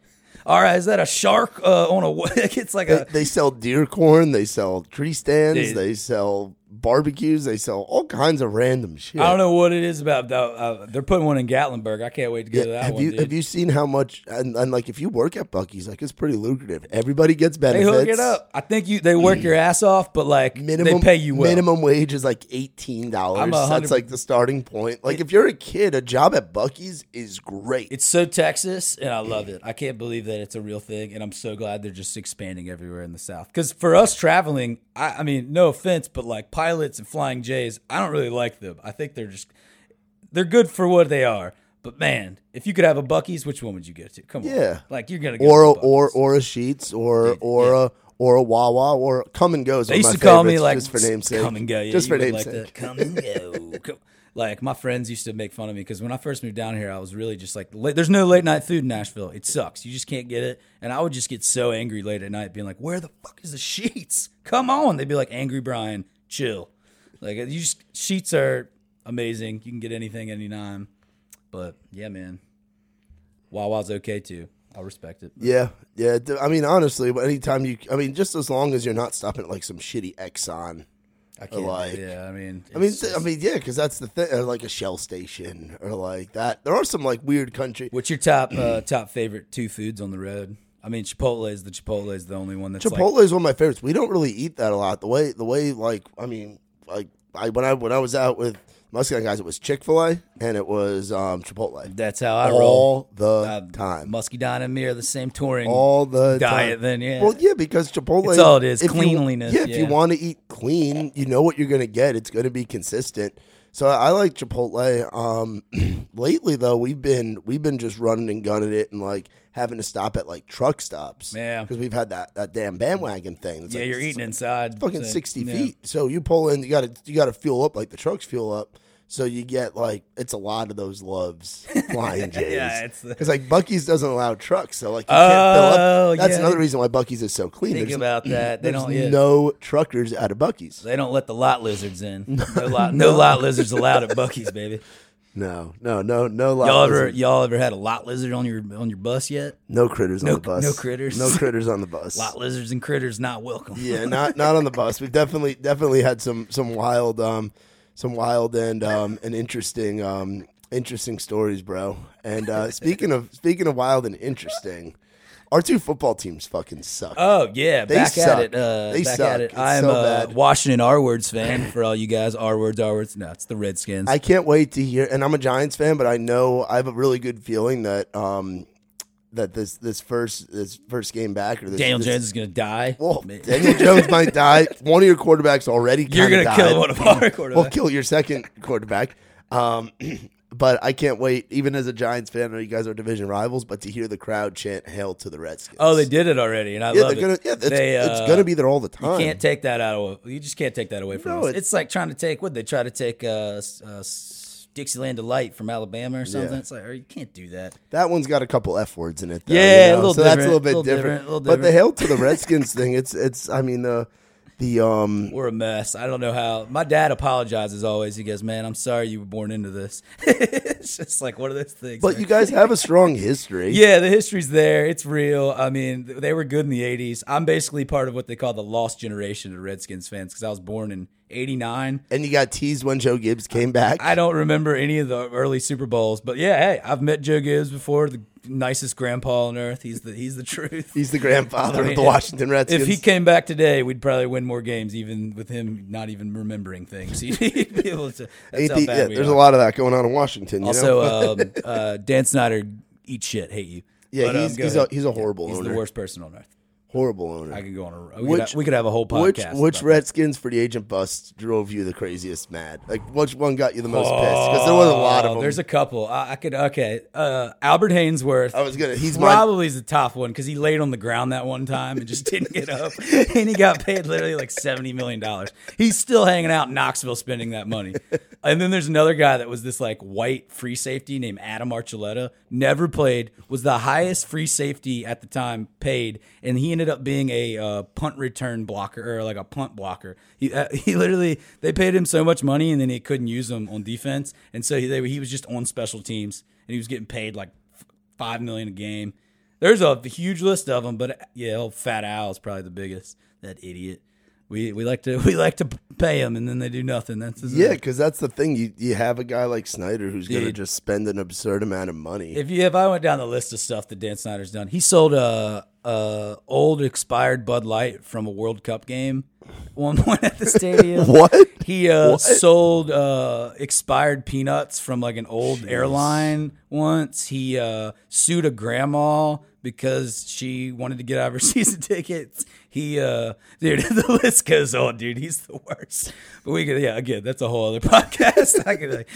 B: All right, is that a shark uh, on a? It's like
A: They,
B: a
A: they sell deer corn. They sell tree stands.
B: Dude.
A: They sell barbecues. They sell all kinds of random shit.
B: I don't know what it is about. though. Uh, they're putting one in Gatlinburg. I can't wait to go to that
A: have
B: one.
A: you
B: dude.
A: have you seen how much and, and like if you work at Buc-ee's, like it's pretty lucrative. Everybody gets benefits.
B: they hook it up. I think you they work your ass off, but like
A: Minimum
B: they pay you well.
A: Minimum wage is like eighteen dollars. That's like the starting point. Like if you're a kid, a job at Buc-ee's is great.
B: It's so Texas, and I love it. I can't believe that it's a real thing, and I'm so glad they're just expanding everywhere in the South. Because for us traveling, I, I mean, no offense, but like pilots and flying J's, I don't really like them. I think they're just they're good for what they are. But man, if you could have a Buc-ee's, which one would you go to? Come on,
A: Yeah.
B: like you're gonna go
A: or
B: to
A: or or a Sheetz or or a or a Wawa or come and goes.
B: They used to call me like
A: just for namesake.
B: Come and go, yeah,
A: just for
B: would like
A: namesake.
B: Come and go. Come- Like my friends used to make fun of me because when I first moved down here, I was really just like, "There's no late night food in Nashville. It sucks. You just can't get it." And I would just get so angry late at night, being like, "Where the fuck is the Sheetz? Come on!" They'd be like, "Angry Brian, chill." Like you just Sheetz are amazing. You can get anything anytime. But yeah, man, Wawa's okay too. I'll respect it.
A: Yeah, yeah. I mean, honestly, but anytime you, I mean, just as long as you're not stopping at like some shitty Exxon.
B: I can't.
A: like-
B: yeah, I mean,
A: I mean, th- I mean, yeah, because that's the thing. Like a Shell station, or like that. There are some like weird country.
B: What's your top uh, top favorite two foods on the road? I mean, Chipotle is the Chipotle is the only one that's
A: Chipotle
B: like
A: is one of my favorites. We don't really eat that a lot. The way, the way, like, I mean, like, I when I when I was out with Muscat guys, it was Chick Fil A and it was um, Chipotle
B: that's how I roll.
A: all the
B: Uh,
A: time.
B: Muscadine and me are the same touring.
A: all the
B: diet
A: time.
B: then, yeah.
A: Well, yeah, because Chipotle.
B: It's all it is,
A: if you-
B: cleanliness,
A: yeah, if you want to eat clean, you know what you're going to get. It's going to be consistent. So I like Chipotle. Um, lately though, we've been we've been just running and gunning it and like having to stop at like truck stops.
B: Yeah.
A: because we've had that that damn bandwagon thing. It's
B: yeah,
A: like,
B: you're eating inside.
A: fucking
B: so,
A: sixty
B: yeah.
A: feet. So you pull in, you got to you got to fuel up like the trucks fuel up. So you get like it's a lot of those Love's flying J's.
B: Yeah, it's the-
A: because like Buc-ee's doesn't allow trucks, so like you can't fill
B: Oh,
A: up. That's
B: yeah.
A: another reason why Buc-ee's is so clean.
B: Think
A: There's,
B: about that. They
A: there's
B: don't. Yeah,
A: no truckers out of Buc-ee's.
B: they don't let the lot lizards in. No lot, no lot lizards allowed at Buc-ee's, baby.
A: No, no, no, no. lot
B: Y'all ever
A: lizards.
B: y'all ever had a lot lizard on your on your bus yet?
A: no critters
B: No-
A: on the bus.
B: no critters?
A: No critters on the bus.
B: Lot lizards and critters not welcome.
A: Yeah, not not on the bus. We've definitely definitely had some some wild um some wild and um and interesting um interesting stories, bro. And uh speaking of speaking of wild and interesting, our two football teams fucking suck.
B: Oh yeah,
A: They
B: back
A: suck.
B: at it. Uh,
A: They
B: back
A: suck.
B: at it.
A: It's
B: I am
A: so
B: a
A: bad.
B: Washington R words fan for all you guys. R words, R words. No, it's the Redskins.
A: I can't wait to hear and I'm a Giants fan, but I know I have a really good feeling that um that this this first this first game back or this
B: Daniel
A: this,
B: Jones is gonna die.
A: Well. Daniel Jones might die. One of your quarterbacks already.
B: You're gonna kill one of our
A: We'll kill your second quarterback. Um, but I can't wait. Even as a Giants fan, I know you guys are division rivals, but to hear the crowd chant "Hail to the Redskins."
B: oh, they did it already, and I
A: Yeah,
B: love
A: they're gonna. Yeah, it's,
B: They,
A: it's
B: uh,
A: gonna be there all the time.
B: You can't take that out of. You just can't take that away from
A: No,
B: us.
A: it's-
B: It's, like trying to take what they try to take uh, uh, Dixieland Delight from Alabama or something.
A: Yeah.
B: It's like, or you can't do that.
A: that one's got a couple f words in it. Though,
B: Yeah,
A: you
B: a little
A: so that's a little bit
B: little
A: different.
B: different, little
A: But the. "Hail to the Redskins" thing, it's it's. I mean, uh, The um,
B: We're a mess. I don't know how. My dad apologizes always. He goes, "Man, I'm sorry you were born into this." it's just like one of those things.
A: but
B: man.
A: you guys have a strong history.
B: Yeah, the history's there. It's real. I mean, they were good in the 80s. I'm basically part of what they call the lost generation of Redskins fans because I was born in 89.
A: And you got teased when Joe Gibbs came back.
B: I don't remember any of the early Super Bowls, but yeah, hey, I've met Joe Gibbs before, the nicest grandpa on earth. He's the he's the truth.
A: He's the grandfather
B: I mean,
A: of the Washington Redskins.
B: If he came back today, we'd probably win more games, even with him not even remembering things. He'd be able to. That's how bad
A: yeah, there's
B: are.
A: a lot of that going on in Washington. You know?
B: Also, um, uh, Dan Snyder, eat shit, hate you.
A: yeah,
B: But, um,
A: he's
B: go
A: he's a, he's a horrible
B: He's
A: owner.
B: the worst person on earth.
A: Horrible owner.
B: I could go on a. We, could,
A: Which-
B: have, we could have a whole
A: which
B: podcast.
A: which
B: about
A: Redskins free agent bust drove you the craziest mad? Like which one got you the most pissed? Because there was a lot of
B: Oh,
A: them.
B: There's a couple. I, I could. Okay, uh, Albert Haynesworth.
A: I was gonna. He's my.
B: Probably is the top one because he laid on the ground that one time and just didn't get up, and he got paid literally like seventy million dollars. He's still hanging out in Knoxville spending that money. And then there's another guy that was this like white free safety named Adam Archuleta. Never played, was the highest free safety at the time paid, and he ended up being a uh, punt return blocker or like a punt blocker. He uh, he literally they paid him so much money, and then he couldn't use him on defense, and so he they, he was just on special teams, and he was getting paid like five million a game. There's a huge list of them, but yeah, old Fat Al is probably the biggest. That idiot. We we like to we like to pay him, and then they do nothing. That's
A: yeah, because that's the thing. You you have a guy like Snyder who's gonna just spend an absurd amount of money.
B: If you if I went down the list of stuff that Dan Snyder's done, he sold a, a old expired Bud Light from a World Cup game. One point at the stadium.
A: what?
B: He uh,
A: What?
B: sold uh, expired peanuts from like an old airline once. He uh, sued a grandma because she wanted to get out of her season tickets. He, uh, dude, the list goes on, dude. He's the worst. But we could, yeah, again, that's a whole other podcast. I could, like,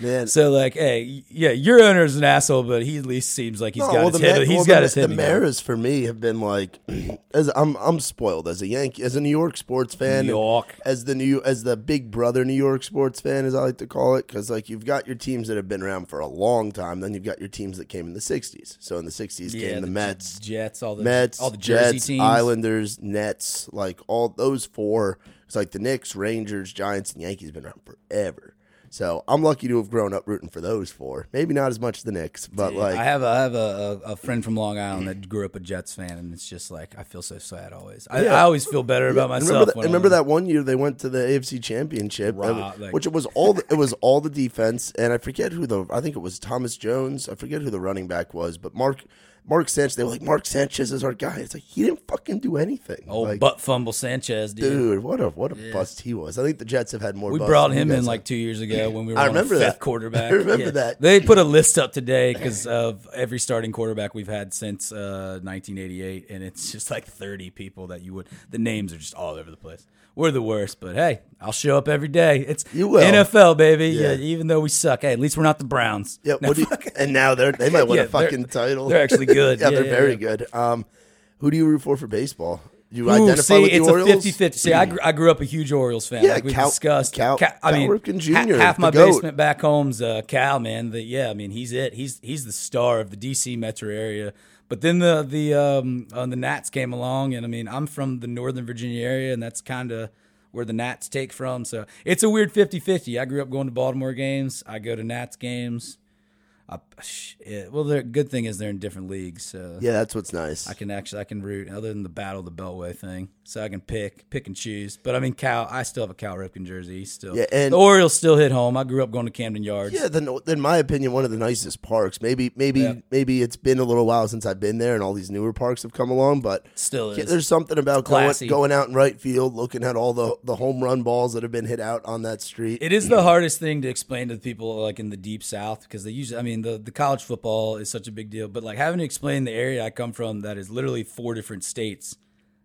A: Man,
B: so like, hey, yeah, your owner's an asshole, but he at least seems like he's
A: No,
B: got
A: well,
B: his
A: the
B: head.
A: Ma-
B: he's
A: well,
B: got
A: the,
B: his head.
A: The. Maras for me have been like, as I'm I'm spoiled as a Yankee, as a New York sports fan,
B: New York.
A: as the new as the big brother New York sports fan, as I like to call it, because like you've got your teams that have been around for a long time, then you've got your teams that came in the '60s. So in the '60s
B: Yeah,
A: came the,
B: J-
A: Mets,
B: Jets, all the
A: Mets,
B: all the Jersey
A: Jets,
B: teams.
A: Islanders, Nets, like all those four. It's like the Knicks, Rangers, Giants, and Yankees have been around forever. So I'm lucky to have grown up rooting for those four. Maybe not as much as the Knicks, but like
B: I have a, I have a, a, friend from Long Island that grew up a Jets fan, and it's just like I feel so sad always. I,
A: Yeah.
B: I always feel better about
A: And
B: myself.
A: Remember, that, remember that one year they went to the AFC Championship, uh,
B: like-
A: which it was all the, it was all the defense, and I forget who the I think it was Thomas Jones. I forget who the running back was, but Mark Mark Sanchez. They were like Mark Sanchez is our guy. It's like he didn't fucking do anything.
B: old
A: like,
B: butt fumble Sanchez, dude.
A: dude, what a what a bust he was. I think the Jets have had more.
B: We brought him in
A: have.
B: like two years ago when we were
A: I remember
B: fifth
A: that.
B: quarterback.
A: I remember that.
B: They put a list up today because of every starting quarterback we've had since uh, 1988, and it's just like 30 people that you would. The names are just all over the place. We're the worst, but hey, I'll show up every day. It's
A: You will.
B: NFL, baby.
A: Yeah.
B: Yeah. even though we suck, hey, at least we're not the Browns.
A: Yeah,
B: No,
A: you, and now they're they might win
B: Yeah,
A: a fucking
B: they're-
A: title.
B: they're actually good.
A: yeah,
B: Yeah,
A: they're very good. Um, who do you root for for baseball? You
B: Ooh,
A: identify
B: see,
A: with the
B: it's
A: Orioles?
B: a 50 50. See, I grew, I grew up a huge Orioles fan.
A: Yeah,
B: like we
A: Cal-
B: discussed.
A: Cal-
B: Ca- I
A: Cal
B: mean,
A: Ripken Jr.,
B: half my
A: GOAT.
B: basement back home's uh, Cal, man. The, yeah, I mean, he's it. He's he's the star of the DC metro area. But then the the um uh, the Nats came along, and I mean, I'm from the Northern Virginia area, and that's kind of where the Nats take from. So it's a weird 50 50. I grew up going to Baltimore games. I go to Nats games. I, eh, well, the good thing is they're in different leagues. So
A: Yeah, that's what's nice.
B: I can actually I can root other than the battle the Beltway thing, so I can pick pick and choose. But I mean, Cal, I still have a Cal Ripken jersey. He's still
A: Yeah, and-
B: the Orioles still hit home. I grew up going to Camden Yards.
A: Yeah, then in my opinion, one of the nicest parks. Maybe maybe
B: Yeah.
A: maybe it's been a little while since I've been there, and all these newer parks have come along. But
B: Still is.
A: there's something about going, going out in right field, looking at all the the home run balls that have been hit out on that street.
B: It is the hardest thing to explain to the people like in the deep south because they usually, I mean, the, the college football is such a big deal, but like having to explain the area I come from that is literally four different states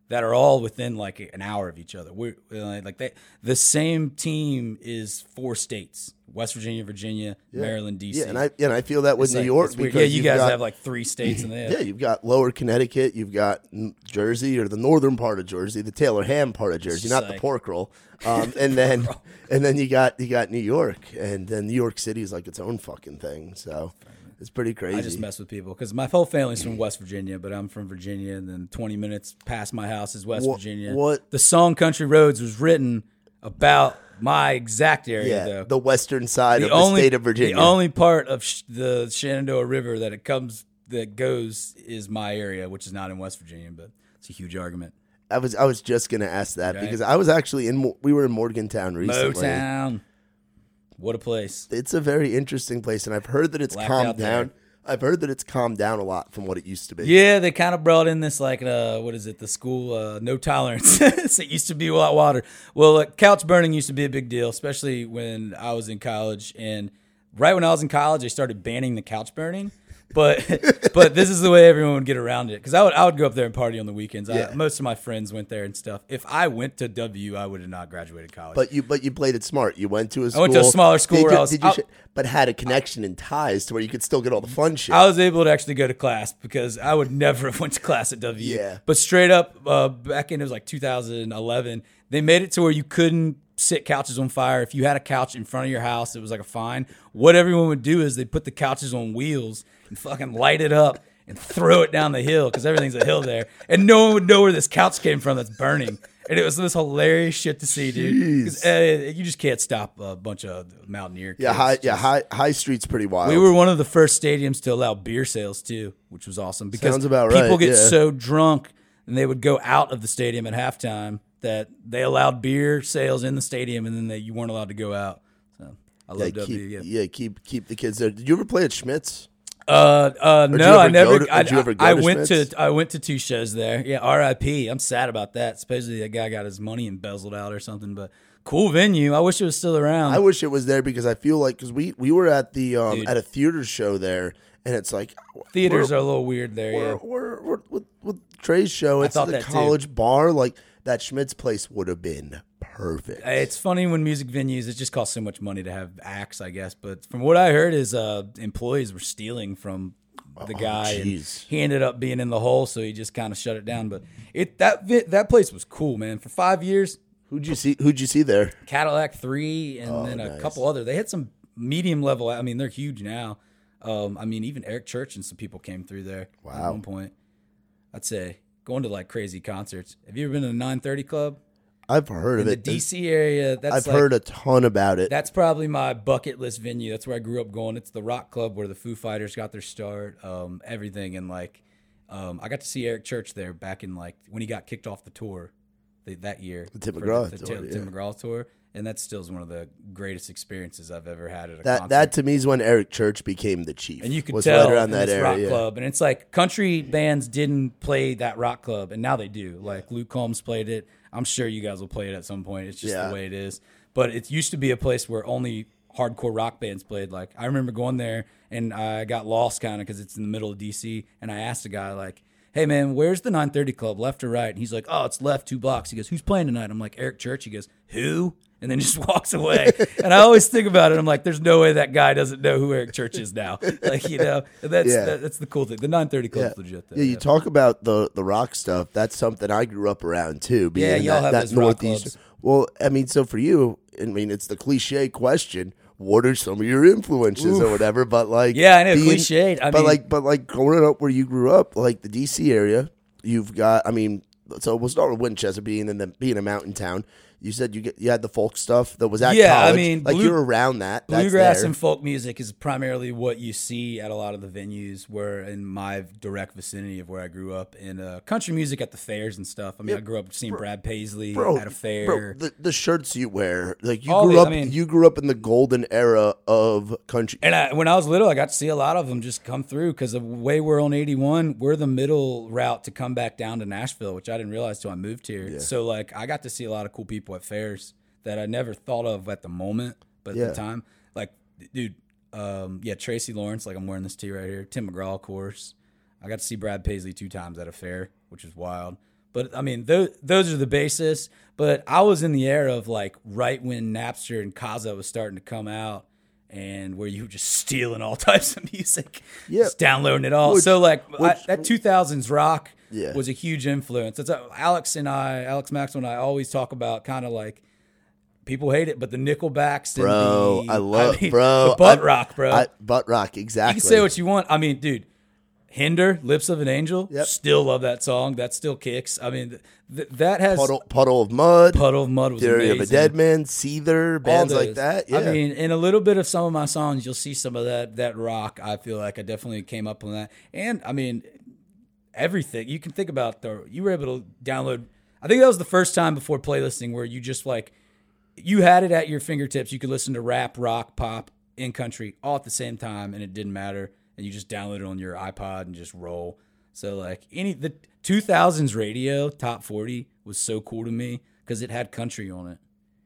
B: that are all within like an hour of each other. We're like they, the same team is four states: West Virginia, Virginia, Maryland, DC.
A: yeah, and I and I feel that with
B: It's
A: New
B: like-
A: York because
B: yeah, you guys
A: got-
B: have like three states in there.
A: Yeah, you've got Lower Connecticut, you've got Jersey or the northern part of Jersey, the Taylor Ham part of Jersey, not the
B: like-
A: pork roll. Um, and then and then you got you got New York, and then New York City is like its own fucking thing. So It's pretty crazy.
B: I just mess with people because my whole family's from West Virginia, but I'm from Virginia, and then 20 minutes past my house is West
A: Wha-
B: Virginia.
A: what-
B: the song "Country Roads" was written about my exact area,
A: yeah,
B: though.
A: the western side
B: the
A: of
B: only
A: the state of Virginia.
B: the only part of sh- the Shenandoah River that it comes that goes is my area, which is not in West Virginia, but it's a huge argument.
A: I was I was just gonna ask that
B: Right.
A: because I was actually in we were in Morgantown recently.
B: Motown, what a place!
A: It's a very interesting place, and I've heard that it's
B: Blacked
A: calmed
B: down. there.
A: I've heard that it's calmed down a lot from what it used to be.
B: Yeah, they kind of brought in this like uh, what is it? The school uh, no tolerance. it used to be a lot water. Well, like, couch burning used to be a big deal, especially when I was in college. And right when I was in college, they started banning the couch burning. But but this is the way everyone would get around it because I would I would go up there and party on the weekends.
A: Yeah.
B: I, most of my friends went there and stuff. If I went to W, I would have not graduated college.
A: But you but you played it smart. You went to a school.
B: went to a smaller school
A: Did
B: where
A: you-
B: I was-
A: did you
B: I-
A: but had a connection and ties to where you could still get all the fun shit.
B: I was able to actually go to class because I would never have went to class at W.
A: Yeah.
B: But straight up, uh, back in it was like 2011, they made it to where you couldn't sit couches on fire. If you had a couch in front of your house, it was like a fine. What everyone would do is they put the couches on wheels and fucking light it up and throw it down the hill because everything's a hill there, and no one would know where this couch came from that's burning. And it was this hilarious shit to see, dude. 'Cause, uh, you just can't stop a bunch of mountaineer.
A: yeah, high
B: just-
A: yeah high high street's pretty wild.
B: we were one of the first stadiums to allow beer sales too, which was awesome because
A: Sounds about
B: people
A: right,
B: get
A: yeah.
B: so drunk and they would go out of the stadium at halftime that they allowed beer sales in the stadium and then they, you weren't allowed to go out. So I
A: yeah,
B: love W.
A: keep,
B: Yeah.
A: yeah, keep keep the kids there. Did you ever play at Schmitz?
B: Uh, uh, no, I never.
A: to-
B: I,
A: did you ever go
B: I
A: to
B: went
A: Schmitz?
B: to I went to two shows there. Yeah, R.I.P. I'm sad about that. Supposedly that guy got his money embezzled out or something. But cool venue. I wish it was still around.
A: I wish it was there because I feel like because we we were at the um
B: Dude.
A: at a theater show there, and it's like
B: Theaters
A: we're,
B: a little weird there.
A: we're,
B: Yeah.
A: we're, we're, with with Trey's show. It's the
B: that too.
A: college bar. Like that Schmidt's place would have been perfect.
B: It's funny when music venues it just costs so much money to have acts, I guess. But from what I heard, is uh, employees were stealing from the guy, and
A: Oh,
B: he ended up being in the hole, so he just kind of shut it down. But it that that place was cool, man. For five years,
A: Who'd you see? Who'd you see there?
B: Cadillac Three, and then a
A: Oh, nice.
B: couple other. They had some medium level. I mean, they're huge now. Um, I mean, even Eric Church and some people came through there
A: wow.
B: at one point. I'd say going to like crazy concerts. Have you ever been to the 930 Club
A: I've heard
B: in
A: of it. the.
B: DC area? That's
A: I've
B: like,
A: heard a ton about it.
B: That's probably my bucket list venue. That's where I grew up going. It's the rock club where the Foo Fighters got their start. Um, everything and like, um, I got to see Eric Church there back in like when he got kicked off the tour the, that year. The
A: Tim McGraw tour,
B: Tim,
A: yeah.
B: Tim McGraw tour, and that still is one of the greatest experiences I've ever had at a
A: that
B: concert.
A: that to me is when Eric Church became the chief.
B: and you could
A: was
B: tell
A: right around that area.
B: rock
A: yeah.
B: club, and it's like country bands didn't play that rock club, and now they do. Like Luke Combs played it. I'm sure you guys will play it at some point. It's just
A: Yeah.
B: the way it is. But it used to be a place where only hardcore rock bands played. Like I remember going there, and I got lost kind of because it's in the middle of DC, and I asked a guy like. Hey man, where's the 930 club, left or right? And he's like, Oh, it's left two blocks. He goes, Who's playing tonight? I'm like, Eric Church. He goes, Who? And then just walks away. and I always think about it. I'm like, there's no way that guy doesn't know who Eric Church is now. Like, you know, that's
A: Yeah.
B: that, that's the cool thing. The 930
A: Yeah.
B: club's legit. Though,
A: yeah, you talk about the the rock stuff. That's something I grew up around too. Being
B: Yeah, y'all
A: that,
B: have
A: that
B: those rock
A: northeast.
B: clubs.
A: Well, I mean, so for you, I mean, it's the cliche question: What are some of your influences or whatever? But like,
B: Yeah, I know,
A: being-
B: cliched. I
A: but
B: mean-
A: like, but like growing up where you grew up, like the DC area, you've got. I mean, so we'll start with Winchester being in the being a mountain town. You said you get you had the folk stuff that was at
B: Yeah, I mean,
A: like
B: blue-
A: you're around that. That's
B: Bluegrass
A: there.
B: and folk music is primarily what you see at a lot of the venues where in my direct vicinity of where I grew up. And uh, country music at the fairs and stuff. I mean, I grew up seeing Brad Paisley
A: bro,
B: at a fair.
A: Bro, the, the shirts you wear, like you grew
B: the- I
A: up,
B: mean-
A: you grew up in the golden era of country.
B: And I, when I was little, I got to see a lot of them just come through because the way we're on 81, we're the middle route to come back down to Nashville, which I didn't realize till I moved here. So, like, I got to see a lot of cool people at fairs that I never thought of at the moment, but at
A: Yeah.
B: the time, like, dude, um, yeah, Tracy Lawrence, like I'm wearing this tee right here. Tim McGraw, of course. I got to see Brad Paisley two times at a fair, which is wild. But I mean, those those are the basis. But I was in the era of like right when Napster and Kazaa was starting to come out, and where you were just stealing all types of music,
A: Yeah.
B: just downloading it all.
A: Which-
B: so like I, that 2000s rock
A: Yeah.
B: was a huge influence. That's uh, Alex and I, Alex Maxwell and I always talk about kind of like people hate it, but the Nickelbacks, and
A: Bro,
B: the,
A: I love-
B: mean,
A: bro,
B: the butt
A: I-
B: rock, bro.
A: I, butt rock, exactly.
B: you can say what you want. I mean, dude, Hinder, Lips of an Angel,
A: Yep.
B: still love that song. That still kicks. I mean, th- that has
A: puddle, puddle of Mudd,
B: Puddle of Mudd was
A: Theory of a. Dead Man, Seether, bands like that. Yeah.
B: I mean, in a little bit of some of my songs, you'll see some of that that rock. I feel like I definitely came up on that, and I mean, everything you can think about. The you were able to download. I think that was the first time before playlisting where you just like you had it at your fingertips. You could listen to rap, rock, pop, in country all at the same time, and it didn't matter. And you just download it on your iPod and just roll. So like any the 2000s radio top 40 was so cool to me because it had country on it,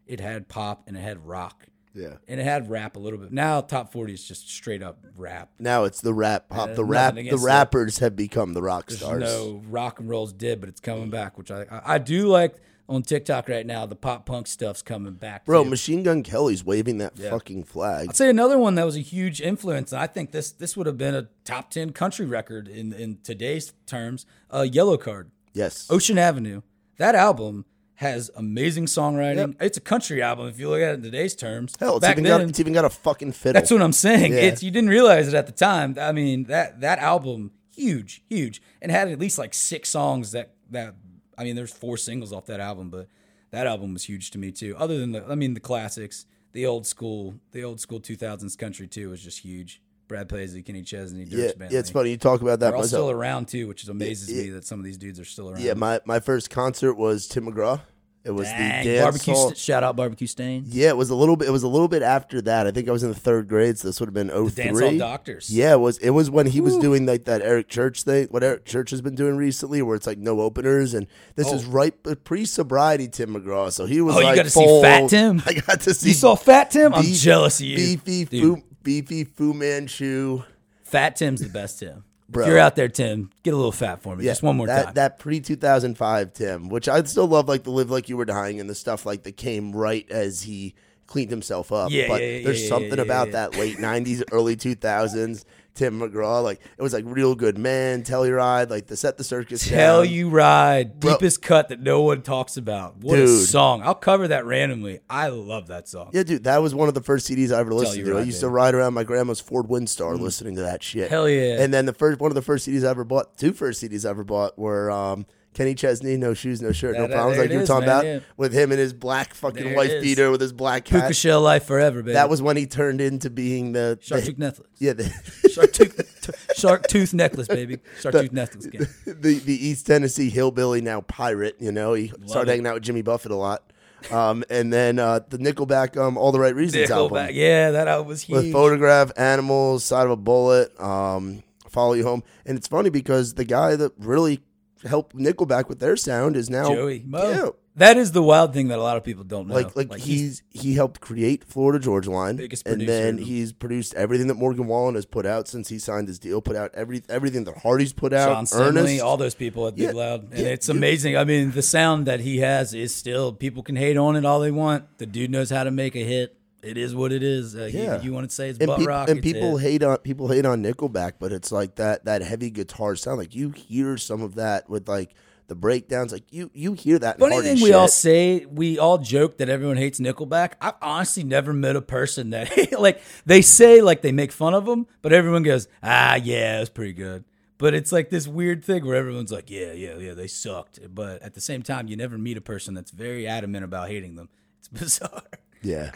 B: it had pop and it had rock
A: yeah.
B: and it had rap a little bit. Now top 40 is just straight up rap.
A: Now it's the rap pop. The rap. The
B: against it.
A: rappers have become the rock
B: There's
A: stars.
B: no rock and roll's dead, but it's coming back, which I I, I do like on TikTok right now. The pop punk stuff's coming back,
A: Bro,
B: too.
A: Machine Gun Kelly's waving that fucking flag.
B: I'd say another one that was a huge influence, and I think this this would have been a top ten country record in in today's terms. Uh, Yellowcard,
A: Yes.
B: Ocean Avenue. That album has amazing songwriting. It's a country album if you look at it in today's terms.
A: Hell, it's even
B: then,
A: got it's even got a fucking fiddle.
B: that's what I'm saying.
A: Yeah.
B: It's you didn't realize it at the time. I mean that that album huge, huge, and had at least like six songs that that. I mean, there's four singles off that album, but that album was huge to me too. Other than the, I mean, the classics, the old school, the old school 2000s country too was just huge. Brad Paisley, Kenny Chesney, Dirk
A: yeah,
B: Bentley.
A: yeah, it's funny you talk about that.
B: They're all still around too, which amazes me that some of these dudes are still around.
A: Yeah, my, my first concert was Tim McGraw. It was
B: Dang,
A: the
B: barbecue. St- shout out barbecue stain.
A: Yeah, it was a little bit. It was a little bit after that. I think I was in the third grade, so this would have been
B: Dance hall
A: 03.
B: doctors.
A: Yeah, it was. It was when he was doing like that Eric Church thing. What Eric Church has been doing recently, where it's like no openers, and this is oh. right pre sobriety Tim McGraw. So he was.
B: Oh, you got to see Fat Tim.
A: I got to see.
B: You saw Fat Tim? I'm jealous of you.
A: Beefy,
B: Dude.
A: Fu, beefy Fu Manchu.
B: Fat Tim's the best Tim.
A: Bro.
B: If you're out there, Tim, get a little fat for me. Just one more
A: that,
B: time.
A: That pre two thousand five Tim, which I still love, like the live like you were dying and the stuff like that came right as he cleaned himself up.
B: Yeah,
A: but
B: yeah, yeah,
A: there's
B: yeah,
A: something
B: yeah,
A: about
B: yeah.
A: that late nineties, early two thousands Tim McGraw. Like it was like real good man, Telluride, like the set the circus.
B: Tell
A: down.
B: you ride,
A: Bro.
B: deepest cut that no one talks about. What a song! I'll cover that randomly. I love that song.
A: Yeah, dude, that was one of the first CDs I ever listened to. I used
B: baby.
A: to ride around my grandma's Ford Windstar listening to that shit.
B: Hell yeah.
A: And then the first one of the first CDs I ever bought, two first CDs I ever bought were um, Kenny Chesney, No Shoes, No Shirt, No
B: that-
A: Problems, like you were
B: is,
A: talking
B: man,
A: about,
B: yeah.
A: with him and his black fucking
B: There
A: wife beater with his black
B: Puka
A: hat.
B: shell life forever, baby.
A: That was when he turned into being the,
B: shark
A: the
B: tooth necklace.
A: yeah the,
B: Shark tooth, t- shark tooth necklace, baby. Shark tooth necklace. Again.
A: the the East Tennessee hillbilly now pirate. You know, he started
B: it.
A: hanging out with Jimmy Buffett a lot. Um, and then uh, the Nickelback, um, all the right reasons album.
B: Yeah, that album was
A: with
B: huge.
A: photograph animals side of a bullet um follow you home and it's funny because the guy that really helped nickelback with their sound is now
B: Joey Moi.
A: Yeah.
B: That is the wild thing that a lot of people don't know.
A: like like, he's, he helped create Florida Georgia Line,
B: Biggest
A: and
B: producer
A: then he's produced everything that Morgan Wallen has put out since he signed his deal. Put out every everything that Hardy's put out.
B: John
A: Ernest,
B: all those people at Big
A: Yeah,
B: Loud, and
A: yeah,
B: it's amazing. I mean, the sound that he has is still people can hate on it all they want. The dude knows how to make a hit. It is what it is. Uh,
A: Yeah.
B: you, want to say it's
A: and,
B: butt
A: peop-
B: rock,
A: and people
B: it.
A: hate on people hate on Nickelback, but it's like that that heavy guitar sound. Like you hear some of that with like the breakdowns. Like you you hear that.
B: Funny thing, we all say we all joke that everyone hates Nickelback. I've honestly never met a person that like they say like they make fun of them, but everyone goes, ah, yeah, it's pretty good. But it's like this weird thing where everyone's like, yeah, yeah, yeah, they sucked. But at the same time, you never meet a person that's very adamant about hating them. It's bizarre.
A: yeah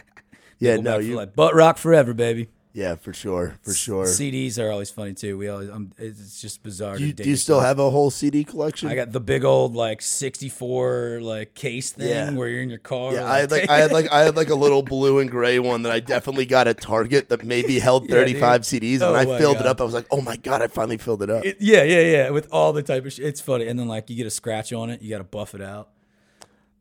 A: yeah no you
B: like butt rock forever, baby.
A: yeah for sure for sure.
B: CDs are always funny too. We always, um, it's just bizarre.
A: Do you, do you still have a whole CD collection?
B: I got the big old like '64 like case thing
A: Yeah.
B: where you're in your car.
A: yeah, I had like I had like I had like a little blue and gray one that I definitely got at Target that maybe held 35
B: dude.
A: CDs.
B: Oh
A: and I filled it up. I was like, oh my god, I finally filled it up.
B: It- yeah, yeah, yeah. With all the type of shit, it's funny. And then like you get a scratch on it, you got to buff it out.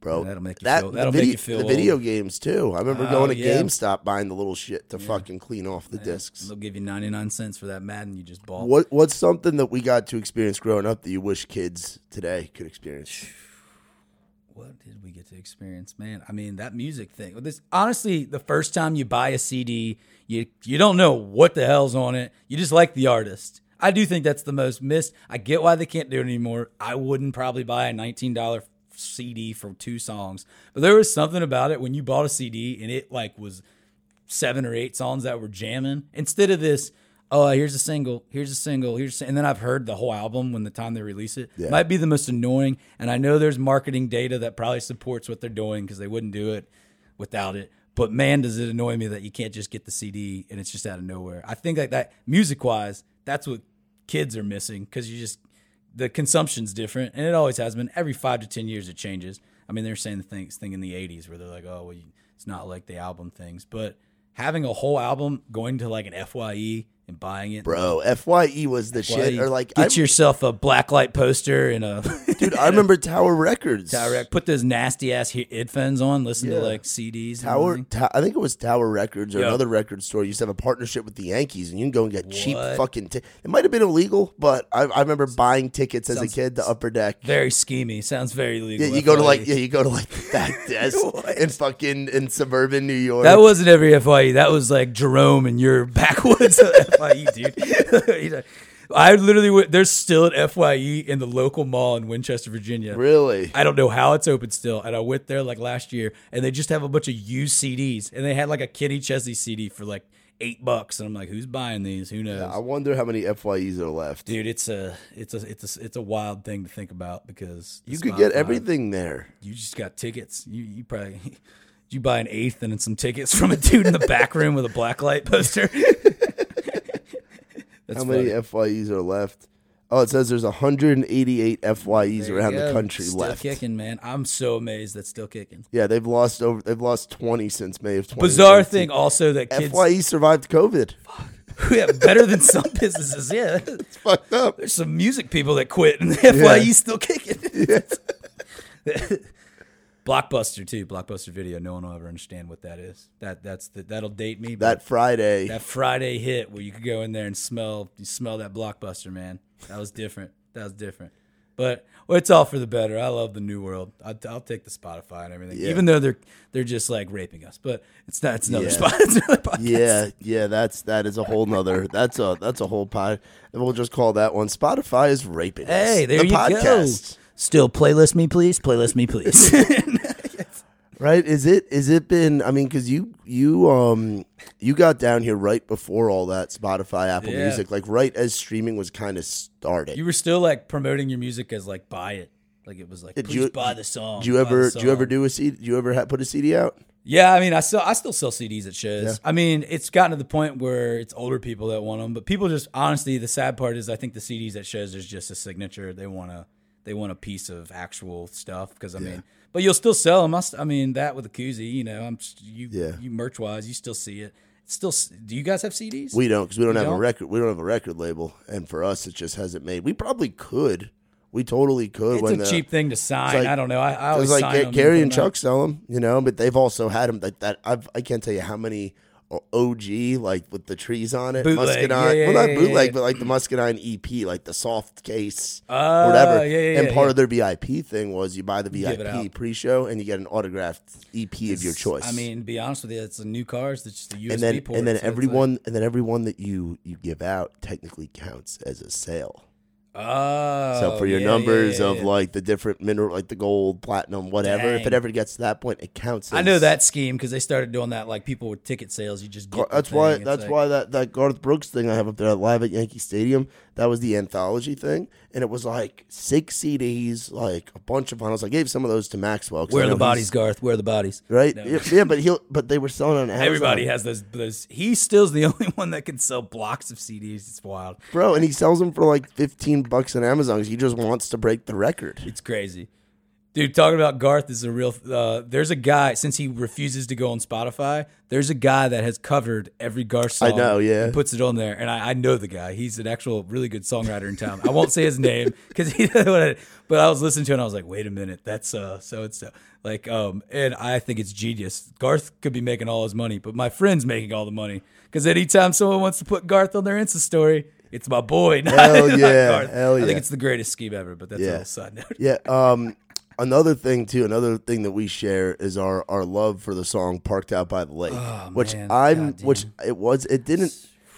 A: Bro,
B: That'll make you
A: that
B: feel-
A: the
B: that'll
A: video,
B: make you feel
A: the video
B: old.
A: games too. I remember
B: Oh,
A: going to
B: yeah.
A: GameStop buying the little shit to fucking clean off the discs.
B: They'll give you 99 cents for that Madden you just bought.
A: What what's something that we got to experience growing up that you wish kids today could experience?
B: What did we get to experience, man? I mean, that music thing. This honestly, the first time you buy a CD, you you don't know what the hell's on it. You just like the artist. I do think that's the most missed. I get why they can't do it anymore. I wouldn't probably buy a nineteen dollar CD for two songs. But there was something about it when you bought a CD and it like was seven or eight songs that were jamming instead of this. Oh, here's a single. Here's a single. Here's a, and then I've heard the whole album when the time they release it.
A: Yeah.
B: Might be the most annoying. And I know there's marketing data that probably supports what they're doing because they wouldn't do it without it. But man, does it annoy me that you can't just get the CD and it's just out of nowhere. I think like that music wise, that's what kids are missing because you just the consumption's different and it always has been. Every five to ten years it changes. I mean, they're saying the thing, thing in the '80s where they're like, oh, well, it's not like the album things, but having a whole album, going to like an Fye and buying it,
A: Bro, Fye was the shit. Or like,
B: get
A: I,
B: yourself a blacklight poster and a
A: dude, I remember Tower Records.
B: Tower, put those nasty ass he- headphones on, listen
A: Yeah.
B: to like CDs. and
A: Tower,
B: everything.
A: Ta- I think it was Tower Records or another record store used to have a partnership with the Yankees, and you can go and get cheap
B: What?
A: fucking. T- it might have been illegal, but I, I remember buying tickets as a kid to Upper Deck.
B: Very schemy. Sounds very legal.
A: Yeah, you go to like yeah, you go to like the back desk in fucking in suburban New York.
B: That wasn't every FYE. That was like Jerome and your backwoods of FYE, dude. You know, I literally went, there's still an FYE in the local mall in Winchester, Virginia.
A: really.
B: I don't know how it's open still. And I went there like last year and they just have a bunch of used CDs and they had like a Kenny Chesney CD for like eight bucks. And I'm like, who's buying these? Who knows?
A: I wonder how many Fyes are left.
B: Dude, it's a it's a it's a it's a wild thing to think about because
A: you could get everything there.
B: You just got tickets. You you probably you buy an eighth and then some tickets from a dude in the back room with a blacklight poster. That's
A: how many
B: funny.
A: Fyes are left? Oh, it says there's 188 Fyes
B: There you
A: around the
B: go.
A: country
B: still
A: left.
B: kicking, man. I'm so amazed that's still kicking.
A: Yeah, they've lost over. They've lost 20 since May of 20.
B: Bizarre thing also that kids
A: Fye survived COVID.
B: yeah, better than some businesses. Yeah,
A: It's fucked up.
B: there's some music people that quit and the FYE's still kicking. Blockbuster too. Blockbuster Video. No one will ever understand what that is. That that's the, that'll date me.
A: That Friday.
B: that Friday hit where you could go in there and smell you smell that blockbuster, man. That was different. That was different. But well, it's all for the better. I love the new world. I'll, I'll take the Spotify and everything,
A: Yeah.
B: even though they're they're just like raping us. But it's not. It's another
A: Yeah.
B: spot. It's another podcast.
A: yeah, yeah, that's that is a whole nother. That's a that's a whole pod. And we'll just call that one. Spotify is raping us.
B: Hey, there
A: the
B: you
A: podcast.
B: go. Still playlist me, please. Playlist me, please.
A: Right? Is it? Is it been? I mean, because you you um you got down here right before all that Spotify, Apple
B: Yeah.
A: Music, like right as streaming was kind of started.
B: you were still like promoting your music as like buy it. Like it was like
A: Did
B: please
A: you-
B: buy the song.
A: do you
B: buy the
A: ever do you ever
B: song.
A: do a CD? Do you ever ha- put a CD out?
B: Yeah, I mean, I still I still sell CDs at shows.
A: Yeah.
B: I mean, it's gotten to the point where it's older people that want them, but people just honestly, the sad part is I think the CDs at shows is just a signature. They want a they want a piece of actual stuff because I mean, but you'll still sell them. I, st- I mean, that with a koozie, you know, I'm you
A: Yeah.
B: you merch wise, you still see it. It's still, do you guys have CDs?
A: We don't because we don't
B: You
A: have a
B: don't?
A: record. We don't have a record label, and for us, it just hasn't made. We probably could. We totally could.
B: it's a
A: the,
B: cheap thing to sign.
A: like-
B: I don't know. I, I always
A: was like
B: sign
A: Ga-
B: them
A: Gary and. Chuck sell them, you know, but they've also had them like that. I've, I can't tell you how many OG like with the trees on it,
B: Bootleg.
A: Muscadine.
B: Yeah, yeah,
A: well, not bootleg,
B: yeah.
A: but like the Muscadine EP, like the soft case,
B: Oh,
A: whatever.
B: yeah, yeah,
A: and part of their VIP thing was you buy the VIP pre-show and you get an autographed EP of your choice.
B: I mean, to be honest with you, it's a new cars. It's just a USB
A: and then
B: port.
A: and then
B: so it's like-
A: everyone and then everyone that you you give out technically counts as a sale.
B: Oh,
A: So for oh, your
B: yeah,
A: numbers
B: yeah,
A: of
B: yeah.
A: like the different mineral, like the gold, platinum, whatever, if it ever gets to that point, it counts. As,
B: I know that scheme because they started doing that. Like people with ticket sales, you just
A: That's why. That's
B: like-
A: why that that Garth Brooks thing I have up there live at Yankee Stadium. That was the anthology thing, and it was like six CDs, like a bunch of vinyls. I gave some of those to Maxwell.
B: Where are the bodies, Garth? Where are the bodies?
A: Right?
B: No.
A: Yeah, yeah, but he'll. But they were selling on Amazon.
B: Everybody has those. Those. He still's the only one that can sell blocks of CDs. It's wild.
A: bro, and he sells them for like fifteen bucks on Amazon. 'cause he just wants to break the record.
B: It's crazy. Dude, talking about Garth is a real. Uh, there's a guy since he refuses to go on Spotify. There's a guy that has covered every Garth song.
A: I know, yeah.
B: and puts it on there, and I, I know the guy. He's an actual really good songwriter in town. I won't say his name because he. Doesn't want to. But I was listening to it, and I was like, wait a minute, that's uh so and so. Like um, and I think it's genius. Garth could be making all his money, but my friend's making all the money because anytime someone wants to put Garth on their Insta story. It's my boy. Not,
A: Hell yeah, hell
B: I think it's the greatest scheme ever, but that's a
A: Yeah.
B: little side note.
A: Yeah. Um. Another thing too. Another thing that we share is our our love for the song "Parked Out by the Lake,"
B: Oh,
A: which
B: man.
A: I'm,
B: God
A: which it was. It didn't.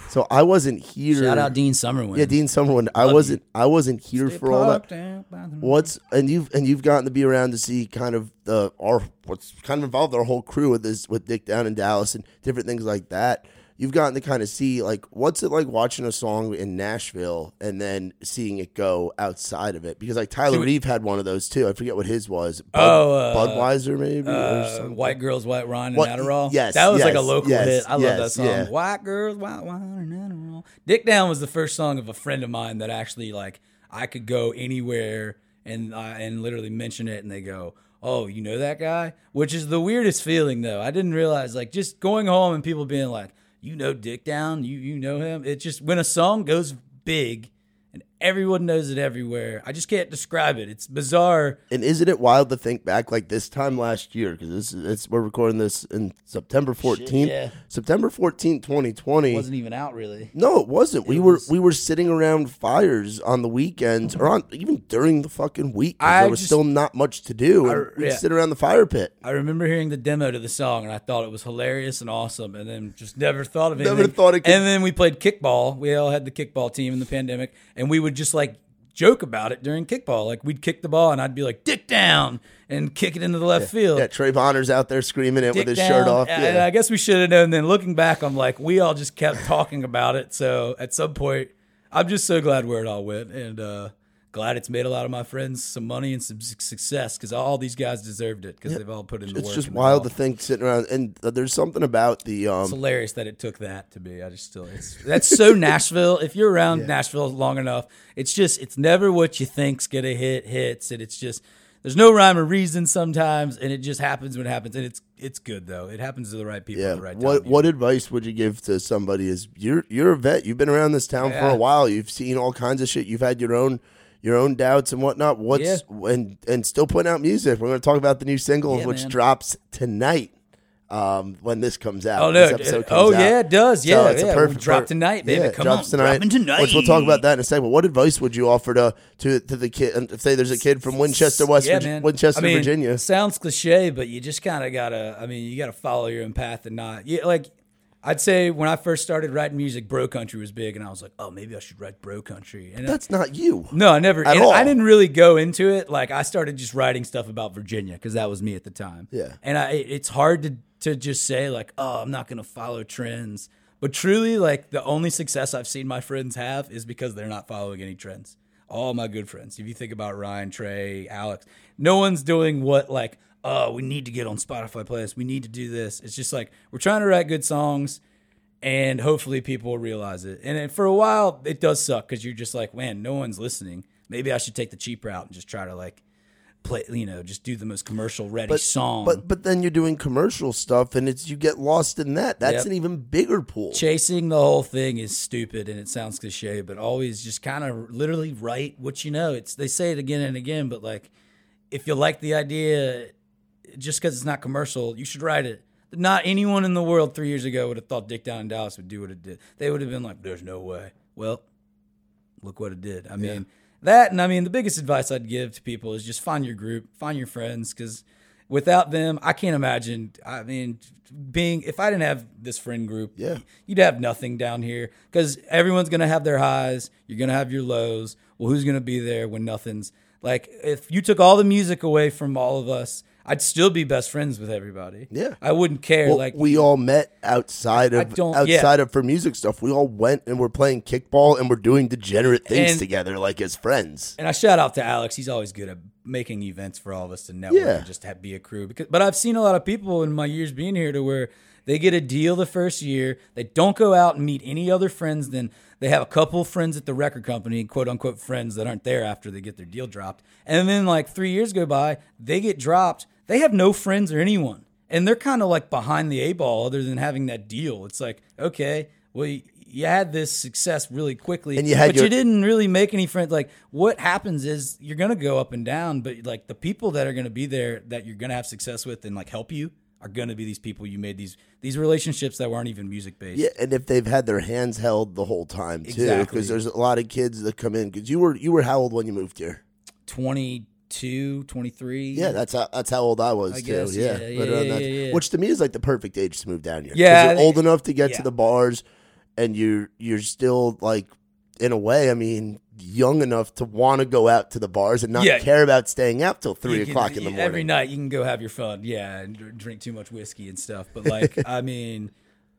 A: So I wasn't here.
B: Shout out Dean Summerwind.
A: Yeah, Dean Summerwind. I wasn't. I wasn't here
B: Stay
A: for all that.
B: parked out by the-
A: What's and you've and you've gotten to be around to see kind of the our what's kind of involved our whole crew with this with Dick down in Dallas and different things like that. You've gotten to kind of see like what's it like watching a song in Nashville and then seeing it go outside of it because like Tyler
B: See,
A: Reeve had one of those too. I forget what his was. Bud,
B: Oh, uh,
A: Budweiser maybe or
B: Uh, white girls, white wine, and
A: What-
B: Adderall.
A: yes,
B: that was like a local
A: yes,
B: hit. I love that song.
A: yeah.
B: White girls, white wine, and Adderall. Dick Down was the first song of a friend of mine that actually like I could go anywhere and uh, and literally mention it, and they go, "Oh, you know that guy?" Which is the weirdest feeling, though. I didn't realize like just going home and people being like, "You know Dick Down? You you know him?" It just when a song goes big. And everyone knows it everywhere. I just can't describe it. It's bizarre.
A: And isn't it wild to think back like this time last year because this is it's, we're recording this in September 14th.
B: yeah.
A: September 14th, 2020.
B: wasn't even out really.
A: No, it wasn't. we
B: was-
A: were we were sitting around fires on the weekends, or on even during the fucking week.
B: I
A: there was
B: just-
A: still not much to do.
B: I-
A: we'd
B: yeah.
A: sit around the fire pit.
B: I remember hearing the demo to the song and I thought it was hilarious and awesome, and then just never thought of it.
A: Never thought it could-
B: And then we played kickball. We all had the kickball team in the pandemic, and we would just like joke about it during kickball. Like we'd kick the ball, and I'd be like "dick down" and kick it into the left field.
A: Yeah, Trey Bonner's out there screaming it
B: Dick
A: with his
B: down.
A: shirt off.
B: And I guess we should have known. Then looking back, I'm like, we all just kept talking about it. So at some point, I'm just so glad where it all went, and uh, glad it's made a lot of my friends some money and some success because all these guys deserved it because they've all put in the
A: it's
B: work. It's just
A: wild to think sitting around, and there's something about the um,
B: It's hilarious that it took that to be. I just still it's that's so Nashville. If you're around Nashville long enough, it's just it's never what you think's gonna hit hits, and it's just there's no rhyme or reason sometimes, and it just happens when it happens, and it's it's good though. It happens to the right people
A: Yeah.
B: at the right time.
A: what what advice would you give to somebody? Is you're you're a vet. You've been around this town for a while. You've seen all kinds of shit. You've had your own your own doubts and whatnot. What's and and still putting out music. We're going to talk about the new single,
B: Yeah,
A: which
B: man.
A: drops tonight. Um, when this comes out.
B: Oh
A: This
B: no! it- oh
A: out.
B: yeah, it does.
A: So
B: Yeah,
A: it's a perfect
B: drop
A: per-
B: tonight, baby.
A: Yeah,
B: Come
A: drops
B: on,
A: tonight.
B: tonight.
A: Which we'll talk about that in a second. But what advice would you offer to to, to the kid? and Say there's a kid from Winchester, West
B: Yeah,
A: Virgi- Winchester,
B: I mean,
A: Virginia.
B: Sounds cliche, but you just kind of gotta. I mean, you gotta follow your own path and not. Yeah, like I'd say when I first started writing music, bro country was big, and I was like, oh, maybe I should write bro country. And
A: That's not you.
B: no, I never.
A: At all.
B: I didn't really go into it. Like I started just writing stuff about Virginia because that was me at the time.
A: Yeah.
B: And I, it's hard to to just say like, oh, I'm not gonna follow trends. But truly, like the only success I've seen my friends have is because they're not following any trends. All my good friends. If you think about Ryan, Trey, Alex, no one's doing what like, oh, we need to get on Spotify playlist. We need to do this. It's just like we're trying to write good songs and hopefully people will realize it. And then for a while, it does suck because you're just like, man, no one's listening. Maybe I should take the cheap route and just try to like play, you know, just do the most commercial ready song.
A: But but then you're doing commercial stuff, and it's you get lost in that. That's
B: Yep.
A: an even bigger pool.
B: chasing the whole thing is stupid and it sounds cliche, but always just kind of literally write what you know. It's they say it again and again, but like if you like the idea, just because it's not commercial, you should write it. Not anyone in the world three years ago would have thought Dick Down in Dallas would do what it did. They would have been like, "There's no way." Well, look what it did. I mean, that and I mean the biggest advice I'd give to people is just find your group, find your friends, because without them, I can't imagine. I mean, being if I didn't have this friend group,
A: Yeah.
B: you'd have nothing down here because everyone's gonna have their highs. You're gonna have your lows. Well, who's gonna be there when nothing's like? If you took all the music away from all of us, I'd still be best friends with everybody.
A: Yeah.
B: I wouldn't care.
A: Well,
B: like
A: we all met outside
B: I
A: of
B: don't- yeah.
A: outside of for music stuff. We all went and we're playing kickball and we're doing degenerate things
B: And-
A: together, like as friends.
B: And I shout out to Alex. He's always good at making events for all of us to network
A: Yeah.
B: and just have, be a crew. Because, but I've seen a lot of people in my years being here to where they get a deal the first year. They don't go out and meet any other friends. Then they have a couple friends at the record company, quote unquote friends that aren't there after they get their deal dropped. And then like three years go by, they get dropped. They have no friends or anyone. And they're kind of like behind the A ball other than having that deal. It's like, okay, well, you, you had this success really quickly,
A: And you had
B: but
A: your-
B: you didn't really make any friends. Like, what happens is you're gonna go up and down, but like the people that are gonna be there that you're gonna have success with and like help you are gonna be these people you made these these relationships that weren't even music based.
A: Yeah, and if they've had their hands held the whole time too,
B: Exactly.
A: because there's a lot of kids that come in. Because you were you were how old when you moved here?
B: 22, 23.
A: Yeah, that's how that's how old I was
B: I
A: too.
B: guess,
A: yeah,
B: yeah,
A: right uh,
B: yeah, yeah, yeah,
A: which to me is like the perfect age to move down here.
B: Yeah,
A: you're old enough to get to the bars. and you're you're still like in a way, I mean, young enough to want to go out to the bars and not care about staying out till three
B: can-
A: o'clock in the morning.
B: Every night you can go have your fun, yeah, and drink too much whiskey and stuff. But like, I mean,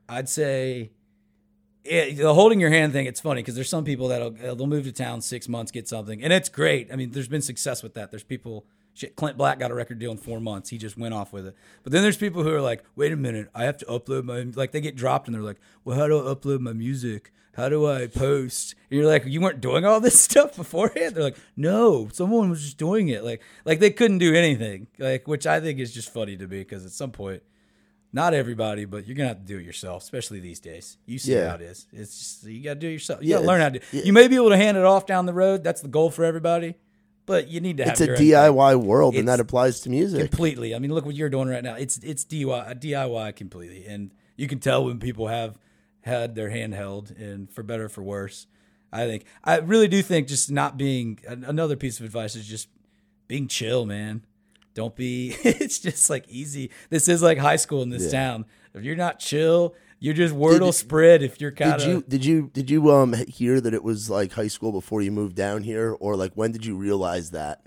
B: I'd say it, the holding your hand thing. It's funny because there's some people that'll uh, they'll move to town six months, get something, and it's great. I mean, there's been success with that. There's people. Shit, Clint Black got a record deal in four months. He just went off with it. But then there's people who are like, wait a minute, I have to upload my like they get dropped and they're like, well, how do I upload my music? How do I post? And you're like, you weren't doing all this stuff beforehand. They're like, no, someone was just doing it. Like, like they couldn't do anything. Like, which I think is just funny to me because at some point, not everybody, but you're gonna have to do it yourself, especially these days. You see
A: Yeah.
B: how it is. It's just you gotta do it yourself. You
A: Yeah,
B: gotta learn how to.
A: yeah.
B: You may be able to hand it off down the road. That's the goal for everybody. But you need to have
A: it's a
B: own thing.
A: DIY world, and that applies to music.
B: completely. I mean, look what you're doing right now. It's it's DIY DIY completely, and you can tell when people have had their hand held, and for better or for worse. I think I really do think just not being another piece of advice is just being chill, man. Don't be. It's just like easy. This is like high school in this
A: Yeah.
B: town. If you're not chill, you're just wordle
A: you-
B: spread. If you're kind of.
A: Did you did you did you um hear that it was like high school before you moved down here, or like when did you realize that?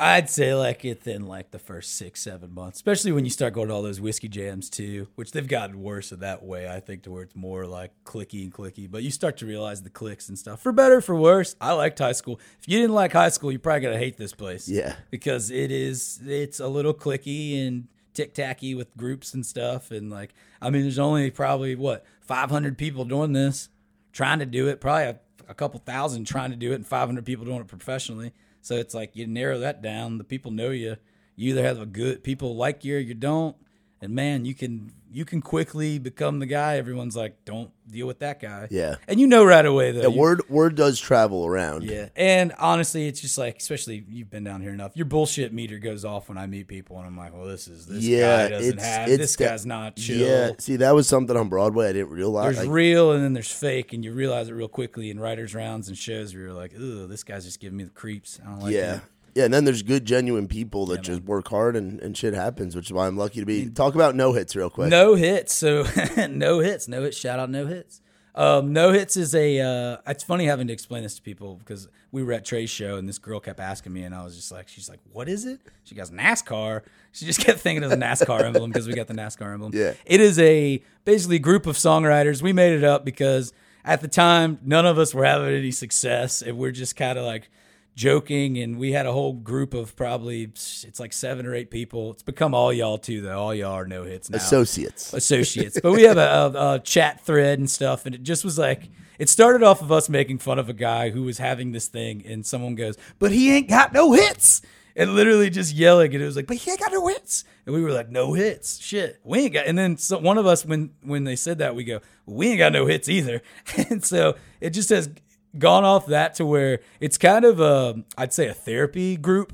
B: I'd say like within like the first six, seven months, especially when you start going to all those whiskey jams too, which they've gotten worse in that way, I think, to where it's more like clicky and clicky. But you start to realize the clicks and stuff. For better, for worse, I liked high school. If you didn't like high school, you're probably gonna hate this place.
A: Yeah.
B: Because it is it's a little clicky and tic tacky with groups and stuff. And like I mean, there's only probably what, five hundred people doing this, trying to do it, probably a, a couple thousand trying to do it and five hundred people doing it professionally. So it's like you narrow that down. The people know you. You either have a good people like you or you don't. And man, you can you can quickly become the guy. Everyone's like, don't deal with that guy.
A: Yeah.
B: And you know right away though.
A: Yeah,
B: you-
A: word word does travel around.
B: yeah. And honestly, it's just like, especially you've been down here enough. Your bullshit meter goes off when I meet people, and I'm like, well, this is this
A: Yeah,
B: guy doesn't
A: it's-
B: have
A: it's
B: this
A: de-
B: guy's not chill.
A: Yeah, see, that was something on Broadway I didn't realize.
B: There's
A: Like,
B: real and then there's fake, and you realize it real quickly in writers' rounds and shows where you're like, "Ugh, this guy's just giving me the creeps." I don't like
A: yeah,
B: him.
A: Yeah, and then there's good, genuine people that just work hard and, and shit happens, which is why I'm lucky to be. Talk about no hits real quick.
B: No hits. So no hits. No hits. Shout out no hits. Um, no hits is a. Uh, it's funny having to explain this to people because we were at Trey's show and this girl kept asking me and I was just like, she's like, what is it? She goes NASCAR. She just kept thinking it was a NASCAR emblem because we got the NASCAR emblem.
A: Yeah.
B: It is a basically group of songwriters. We made it up because at the time none of us were having any success and we're just kind of like joking and we had a whole group of probably it's like seven or eight people. It's become all y'all too though. All y'all are no hits now
A: Associates.
B: associates. But we have a, a, a chat thread and stuff, and it just was like it started off of us making fun of a guy who was having this thing, and someone goes, "But he ain't got no hits." And literally just yelling, and it was like, "But he ain't got no hits," and we were like, "No hits, shit, we ain't got." And then so one of us, when when they said that, we go, "We ain't got no hits either," and so it just has gone off that to where it's kind of a, I'd say, a therapy group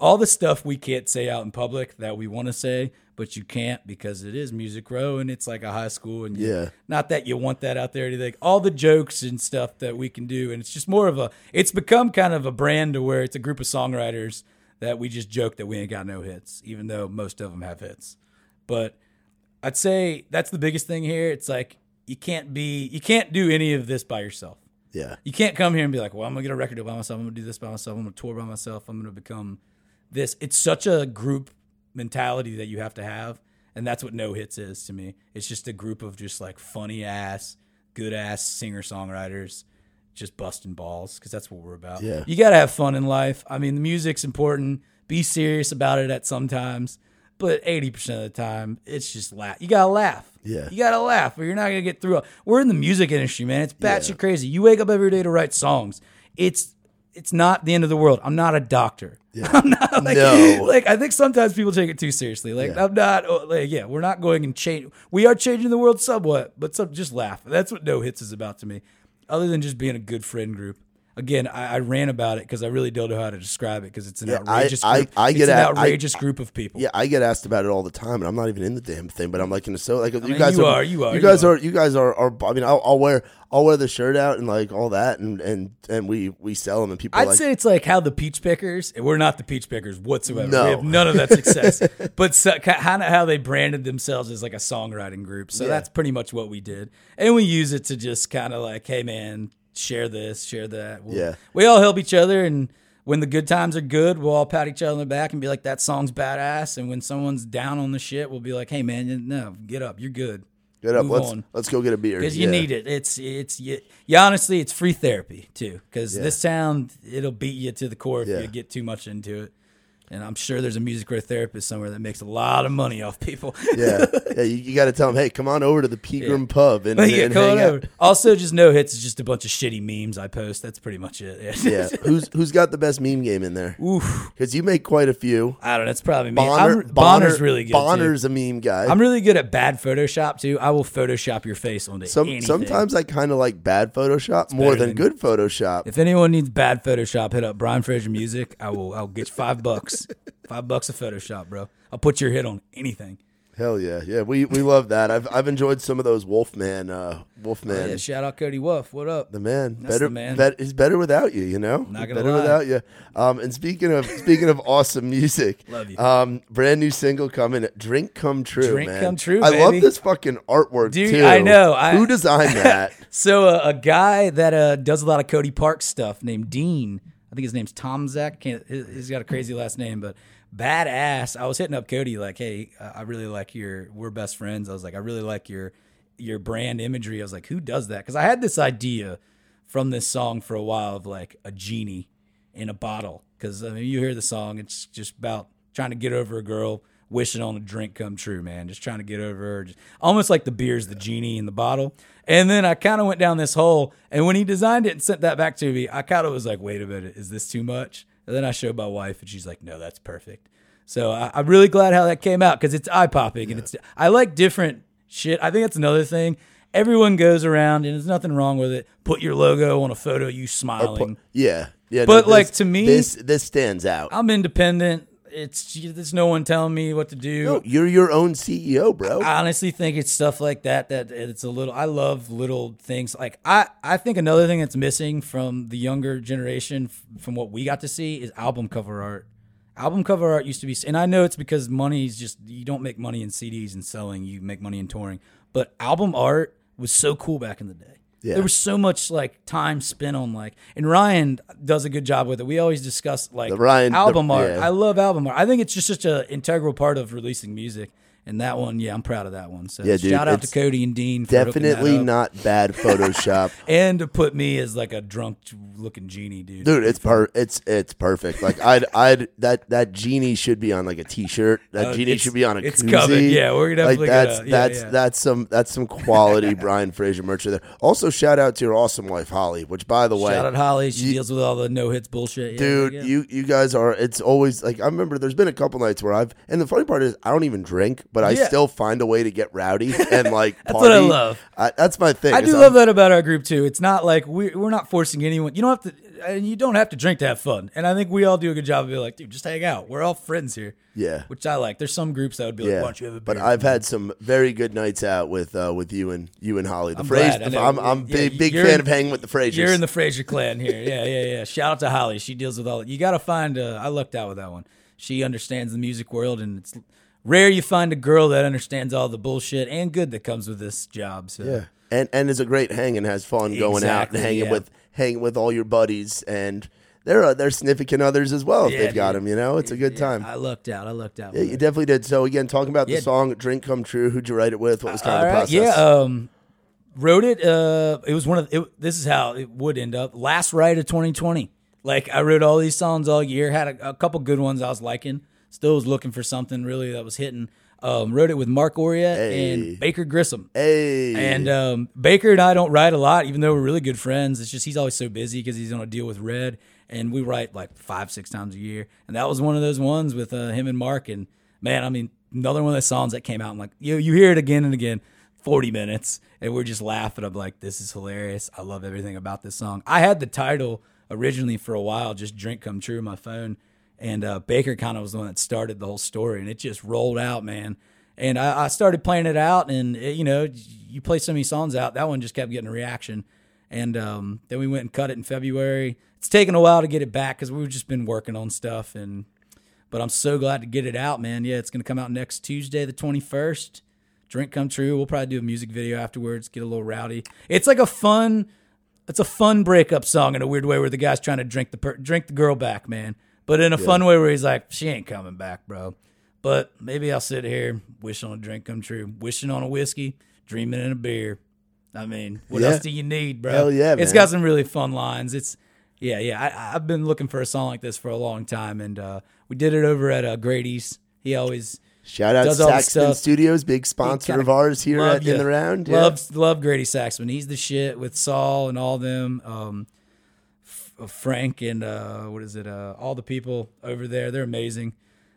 B: all the stuff we can't say out in public that we want to say, but you can't because it is Music Row and it's like a high school. And you-
A: Yeah.
B: not that you want that out there or anything. All the jokes and stuff that we can do, and it's just more of a. It's become kind of a brand to where it's a group of songwriters that we just joke that we ain't got no hits, even though most of them have hits. But I'd say that's the biggest thing here. It's like you can't be, you can't do any of this by yourself.
A: Yeah,
B: You can't come here and be like, well, I'm gonna get a record deal by myself. I'm gonna do this by myself. I'm gonna tour by myself. I'm gonna become this. It's such a group mentality that you have to have, and that's what No Hits is to me. It's just a group of just like funny ass, good ass singer songwriters, just busting balls because that's what we're about.
A: Yeah.
B: you gotta have fun in life. I mean, the music's important. Be serious about it at sometimes, but eighty percent of the time, it's just laugh. You gotta laugh.
A: Yeah.
B: You gotta laugh, or you're not gonna get through. it. We're in the music industry, man. It's batshit crazy. You wake up every day to write songs. It's it's not the end of the world. I'm not a doctor. yeah. I'm not like,
A: No.
B: like I think sometimes people take it too seriously. Like
A: Yeah.
B: I'm not. oh, Like, yeah, we're not going and change. We are changing the world somewhat, but some just laugh. That's what No Hits is about to me. Other than just being a good friend group. Again, I, I ran about it because I really don't know how to describe it because it's an
A: Yeah,
B: outrageous.
A: I-
B: group.
A: I
B: it's
A: get
B: an
A: at- I-
B: outrageous group of people.
A: Yeah, I get asked about it all the time, and I'm not even in the damn thing. But I'm like, in the so like you
B: mean,
A: guys
B: you
A: are,
B: are, you are,
A: you
B: you
A: guys
B: are.
A: are, you guys are. are I mean, I'll, I'll wear, I'll wear the shirt out and like all that, and and and we we sell them, and people.
B: I'd
A: like,
B: say it's like how the Peach Pickers, and we're not the Peach Pickers whatsoever.
A: No.
B: We have none of that success. but so, kind of how they branded themselves as like a songwriting group. So
A: Yeah.
B: that's pretty much what we did. And we use it to just kind of like, hey, man, share this, share that. We'll-
A: Yeah.
B: We all help each other. And when the good times are good, we'll all pat each other on the back and be like, that song's badass. And when someone's down on the shit, we'll be like, hey, man, no, get up. You're good.
A: get up,
B: move
A: let's
B: on.
A: let's go get a beer
B: because you
A: Yeah.
B: need it. It's it's you, you honestly, it's free therapy too. Because this town, it'll beat you to the core if
A: Yeah.
B: you get too much into it. And I'm sure there's a music career therapist somewhere that makes a lot of money off people.
A: yeah, yeah. You, you got to tell them, hey, come on over to the Pegram Pub and,
B: yeah,
A: and hang out.
B: over. Also, just no hits is just a bunch of shitty memes I post. That's pretty much it.
A: Yeah, who's who's got the best meme game in there?
B: Oof.
A: Because you make quite a few.
B: I don't know. It's probably me.
A: Bonner,
B: I'm, Bonner's really good. too.
A: Bonner's a meme guy.
B: I'm really good at bad Photoshop too. I will Photoshop your face onto
A: Some,
B: anything.
A: sometimes I kind of like bad Photoshop more than
B: than-
A: good Photoshop.
B: If anyone needs bad Photoshop, hit up Bryan Frazier Music. I will. I'll get you five bucks. Five bucks of Photoshop, bro. I'll put your hit on anything.
A: Hell yeah, yeah. We we love that. I've I've enjoyed some of those Wolfman, uh, Wolfman.
B: Yeah, shout out Cody Wolf. What up?
A: The man,
B: That's
A: better,
B: the man.
A: bet- he's better without you. You know,
B: Not gonna
A: better
B: lie.
A: without you. Um, and speaking of speaking of awesome music,
B: Love you.
A: Um, brand new single coming, "Drink Come True."
B: Drink
A: man.
B: Come True,
A: I love this fucking artwork
B: Dude,
A: too.
B: I know, I-
A: Who designed that?
B: So uh, a guy that uh, does a lot of Cody Park stuff named Dean. I think his name's Tom Zach. He's got a crazy last name, but badass. I was hitting up Cody like, hey, I really like your. We're best friends. I was like, I really like your your brand imagery. I was like, who does that? Because I had this idea from this song for a while of like a genie in a bottle. Because I mean, you hear the song, it's just about trying to get over a girl, wishing on a drink come true, man. Just trying to get over just, almost like the beer's the genie in the bottle. And then I kind of went down this hole, and when he designed it and sent that back to me, I kind of was like, wait a minute, is this too much? And then I showed my wife, and she's like, no, that's perfect. So I, I'm really glad how that came out because it's eye popping, and it's I like different shit. I think that's another thing. Everyone goes around, and there's nothing wrong with it. Put your logo on a photo, you smiling.
A: Yeah, yeah.
B: But,
A: no,
B: like, to me-
A: this this stands out.
B: I'm independent. It's there's no one telling me what to do.
A: No, you're your own CEO, bro.
B: I honestly think it's stuff like that that it's a little. I love little things like I. I think another thing that's missing from the younger generation, from what we got to see, is album cover art. Album cover art used to be, and I know it's because money's just you don't make money in CDs and selling. You make money in touring, but album art was so cool back in the day.
A: Yeah.
B: There was so much like time spent on like, and Ryan does a good job with it. We always discuss like
A: The Ryan- the-
B: album art.
A: yeah.
B: I love album art. I think it's just such an integral part of releasing music. And that one, yeah, I'm proud of that one. So
A: Yeah, dude,
B: shout out to Cody and Dean. For hooking that
A: Definitely not bad Photoshop.
B: And to put me as like a drunk looking genie, dude.
A: Dude, it's per it's it's perfect. Like I'd I'd that that genie should be on like a t-shirt. That
B: Oh,
A: genie should be on a
B: it's
A: koozie.
B: coming. Yeah, we're gonna
A: like that's
B: gonna- yeah,
A: that's
B: yeah.
A: that's some that's some quality Bryan Frazier merch there. Also, shout out to your awesome wife Holly. Which, by the way,
B: Shout out Holly. She
A: you-
B: deals with all the no hits bullshit. Yeah,
A: dude,
B: yeah.
A: you you guys are. It's always like I remember. There's been a couple nights where I've and the funny part is I don't even drink, but I
B: Yeah.
A: still find a way to get rowdy and like
B: That's
A: party.
B: what I love.
A: I, that's my thing.
B: I
A: is
B: do
A: I'm-
B: love that about our group too. It's not like we we're not forcing anyone. You don't have to, and you don't have to drink to have fun. And I think we all do a good job of being like, dude, just hang out. We're all friends here.
A: Yeah.
B: which I like. There's some groups that would be like, why don't you have a
A: but? I've had some very good nights out with uh, with you and you and Holly. The
B: I'm
A: Frazier,
B: glad. I know.
A: I'm I'm
B: Yeah,
A: big big
B: you're
A: fan
B: in-
A: of hanging with the Fraziers.
B: You're in the Frazier clan here. Yeah, yeah, yeah. Shout out to Holly. She deals with all. You got to find. Uh, I lucked out with that one. She understands the music world, and it's rare you find a girl that understands all the bullshit and good that comes with this job. So
A: yeah, and and is a great hang and has fun going out and hanging
B: yeah.
A: with hanging with all your buddies and they're uh, they're significant others as well if
B: Yeah,
A: they've got them. You know, it's a good time.
B: I lucked out. I lucked out.
A: Yeah, you
B: it.
A: definitely did. So again, talking about the song "Drink Come True," who'd you write it with? What was kind
B: All
A: of the
B: right,
A: process?
B: Yeah, um, wrote it. Uh, it was one of. It, this is how it would end up. Last write of 2020. Like I wrote all these songs all year. Had a, a couple good ones I was liking. Still was looking for something really that was hitting. Um, wrote it with Mark Oriet
A: Hey.
B: and Baker Grissom.
A: hey,
B: And um, Baker and I don't write a lot, even though we're really good friends. It's just he's always so busy because he's on a deal with Red, and we write like five, six times a year. And that was one of those ones with uh, him and Mark. And man, I mean, another one of those songs that came out. And like you, you hear it again and again, forty minutes, and we're just laughing. I'm like, this is hilarious. I love everything about this song. I had the title originally for a while just drink come true on my phone, and uh, Baker kind of was the one that started the whole story, and it just rolled out, man. And I, I started playing it out, and it, you know, you play so many songs out, that one just kept getting a reaction. And um, then we went and cut it in February. It's taken a while to get it back because we've just been working on stuff, and but I'm so glad to get it out, man. Yeah, it's gonna come out next Tuesday, the 21st. Drink come true. We'll probably do a music video afterwards, get a little rowdy. It's like a fun, it's a fun breakup song in a weird way where the guy's trying to drink the per- drink the girl back, man. But in a fun way where he's like, she ain't coming back, bro. But maybe I'll sit here, wishing on a drink come true, wishing on a whiskey, dreaming in a beer. I mean, what
A: Yeah.
B: else do you need, bro?
A: Hell yeah,
B: It's
A: man.
B: got some really fun lines. It's yeah, yeah. I, I've been looking for a song like this for a long time, and uh, we did it over at uh, Grady's. He always
A: Shout out
B: Saxman.
A: Studios, big sponsor
B: kinda
A: ours here at. In the Round. Yeah.
B: Love love Grady Saxman. He's the shit with Saul and all them. Um, Frank and uh, what is it? Uh, all the people over there. They're amazing.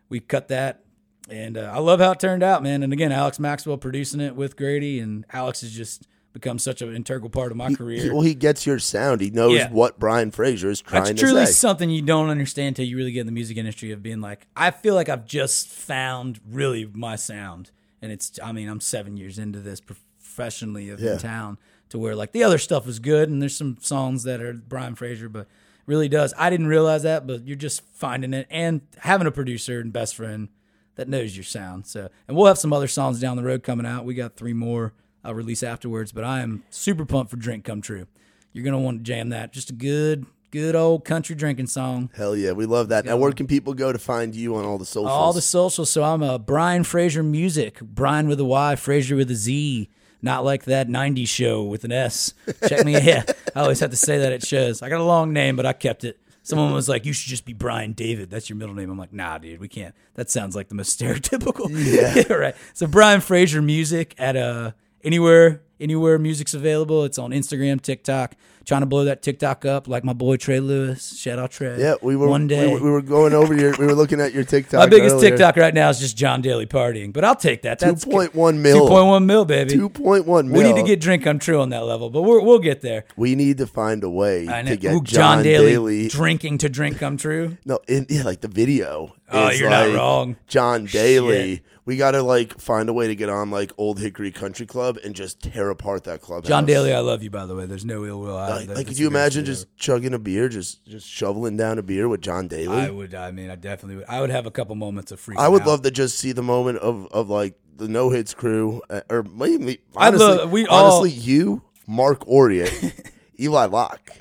B: We cut that, and uh, I love how it turned out, man. And again, Alex Maxwell producing it with Grady, and Alex has just become such an integral part of my career.
A: He- well, he gets your sound. He knows
B: Yeah.
A: what Bryan Frazier is trying
B: That's
A: to say.
B: It's truly something you don't understand till you really get in the music industry of being like, I feel like I've just found really my sound. And it's, I mean, I'm seven years into this professionally of
A: Yeah.
B: in town to where like the other stuff is good and there's some songs that are Bryan Frazier, but really does. I didn't realize that, but you're just finding it and having a producer and best friend that knows your sound. So, and we'll have some other songs down the road coming out. We got three more I'll release afterwards, but I am super pumped for Drink Come True. You're to want to jam that. Just a good, good old country drinking song.
A: Hell yeah, we love that. Now, where can people go to find you on all the socials?
B: All the socials. So I'm a Bryan Frazier Music. Bryan with a Y, Frazier with a Z. Not like that 90s show with an S. Check me. Yeah, I always have to say that at shows. I got a long name, but I kept it. Someone was like, "You should just be Brian David. That's your middle name." I'm like, "Nah, dude, we can't. That sounds like the most stereotypical." Yeah, right. So Bryan Frazier Music at uh anywhere anywhere music's available. It's on Instagram, TikTok. Trying to blow that TikTok up, like my boy Trey Lewis. Shout out Trey.
A: yeah, we were
B: one day.
A: We, were- we were going over your. We were looking at your TikTok.
B: My biggest
A: earlier.
B: TikTok right now is just John Daly partying, but I'll take that. That's
A: 2.1 mil.
B: Two point one mil, baby.
A: Two point one mil.
B: we need to get drink come true on that level, but we're, we'll get there.
A: We need to find a way to get
B: Ooh,
A: John, Daly.
B: drinking to drink come true.
A: no, in, yeah, like the video.
B: Oh, you're not wrong.
A: John Daly.
B: Shit.
A: We got to like find a way to get on like Old Hickory Country Club and just tear apart that club.
B: John Daly, I love you by the way. There's no ill will. I-
A: Like,
B: that-
A: like
B: that's
A: could you imagine just chugging a beer, just just shoveling down a beer with John Daly?
B: I would. I mean, I definitely would. I would have a couple moments of freaking.
A: I would
B: out.
A: love to just see the moment of, of like the no hits crew, uh, or
B: I'd
A: honestly,
B: love- we all-
A: honestly you, Mark Oriot, Eli Locke,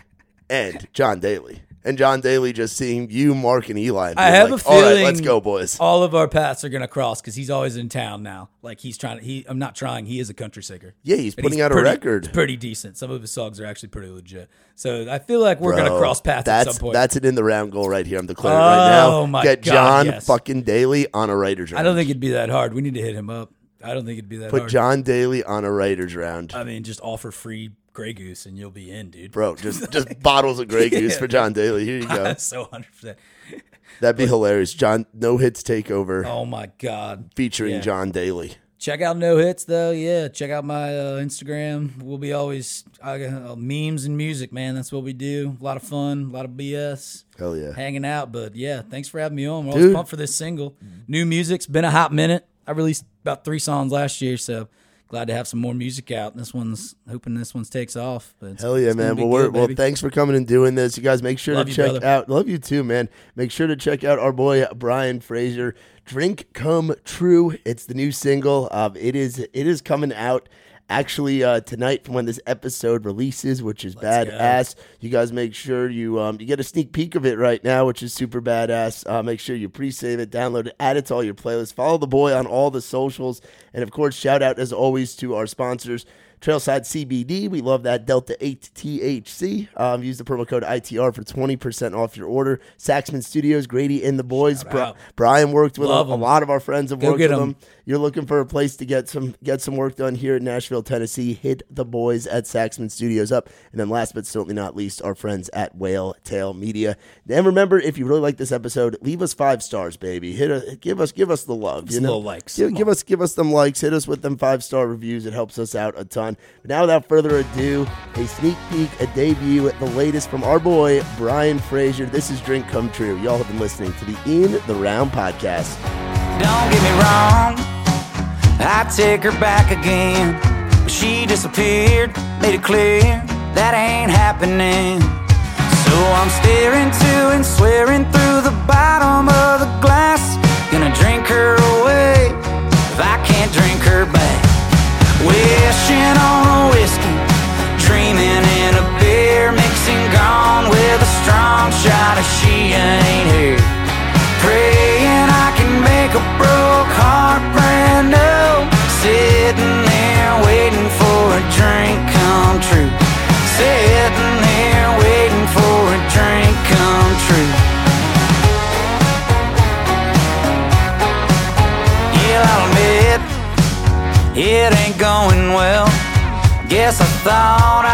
A: and John Daly, and John Daly just seeing you, Mark, and Eli. And
B: I have
A: like,
B: a
A: All right, let's go, boys.
B: All of our paths are gonna cross because he's always in town now. Like he's trying to. He. I'm not trying. He is a country singer.
A: Yeah, he's
B: And
A: putting out
B: pretty-
A: a record.
B: It's pretty decent. Some of his songs are actually pretty legit. So I feel like we're gonna cross paths
A: that's,
B: at some point.
A: That's an in the round goal right here. I'm declaring it right now.
B: Oh, my
A: Get
B: God,
A: John
B: yes.
A: fucking Daly on a writer's round.
B: I don't think it'd be that hard. We need to hit him up. I don't think it'd be that
A: Put
B: hard.
A: John Daly on a writer's round.
B: I mean, just offer free Grey Goose and you'll be in, dude.
A: Bro, just just bottles of Grey Goose for John Daly. Here you go.
B: so hundred percent.
A: That'd be hilarious. John No Hits Takeover
B: Oh my god.
A: featuring
B: yeah.
A: John Daly.
B: Check out No Hits though. Yeah, check out my uh, Instagram. We'll be always uh, memes and music, man. That's what we do. A lot of fun, a lot of BS,
A: Hell yeah.
B: hanging out. But yeah, thanks for having me on. We're
A: Dude.
B: always pumped for this single. New music's been a hot minute. I released about three songs last year, so glad to have some more music out. This one's hoping this one's takes off. But
A: Hell yeah, man. Well,
B: good,
A: well, thanks for coming and doing this. You guys make sure
B: Love
A: to
B: you,
A: check
B: brother.
A: out. Love you too, man. Make sure to check out our boy Bryan Frazier. Drink Come True. It's the new single. Um, it is it is coming out actually uh, tonight from when this episode releases, which is
B: go.
A: badass. You guys make sure you um, you get a sneak peek of it right now, which is super badass. Uh, make sure you pre-save it, download it, add it to all your playlists. Follow the boy on all the socials, and of course, shout out as always to our sponsors. Trailside CBD, we love that Delta 8 THC. Um, use the promo code ITR for 20% off your order. Saxman Studios, Grady and the boys. Bri- Bryan worked with them. A lot of our friends have
B: Go
A: worked with them. You're looking for a place to get some get some work done here in Nashville, Tennessee. Hit the boys at Saxman Studios up. And then last but certainly not least, our friends at Whale Tale Media. And remember, if you really like this episode, leave us five stars, baby. Hit a, give us give us the love. You know?
B: likes.
A: Give, give us give us them likes. Hit us with them five star reviews. It helps us out a ton. On. But now, without further ado, a sneak peek, a debut, the latest from our boy, Bryan Frazier. This is Drink Come True. Y'all have been listening to the In the Round podcast.
B: Don't get me wrong, I take her back again. She disappeared, made it clear that ain't happening. So I'm staring to and swearing through the bottom of the glass. Gonna drink her away if I can't drink her Praying I can make a broke heart brand new. Sitting there waiting for a drink come true. Sitting there waiting for a drink come true. Yeah, I'll admit it ain't going well. Guess I thought I'd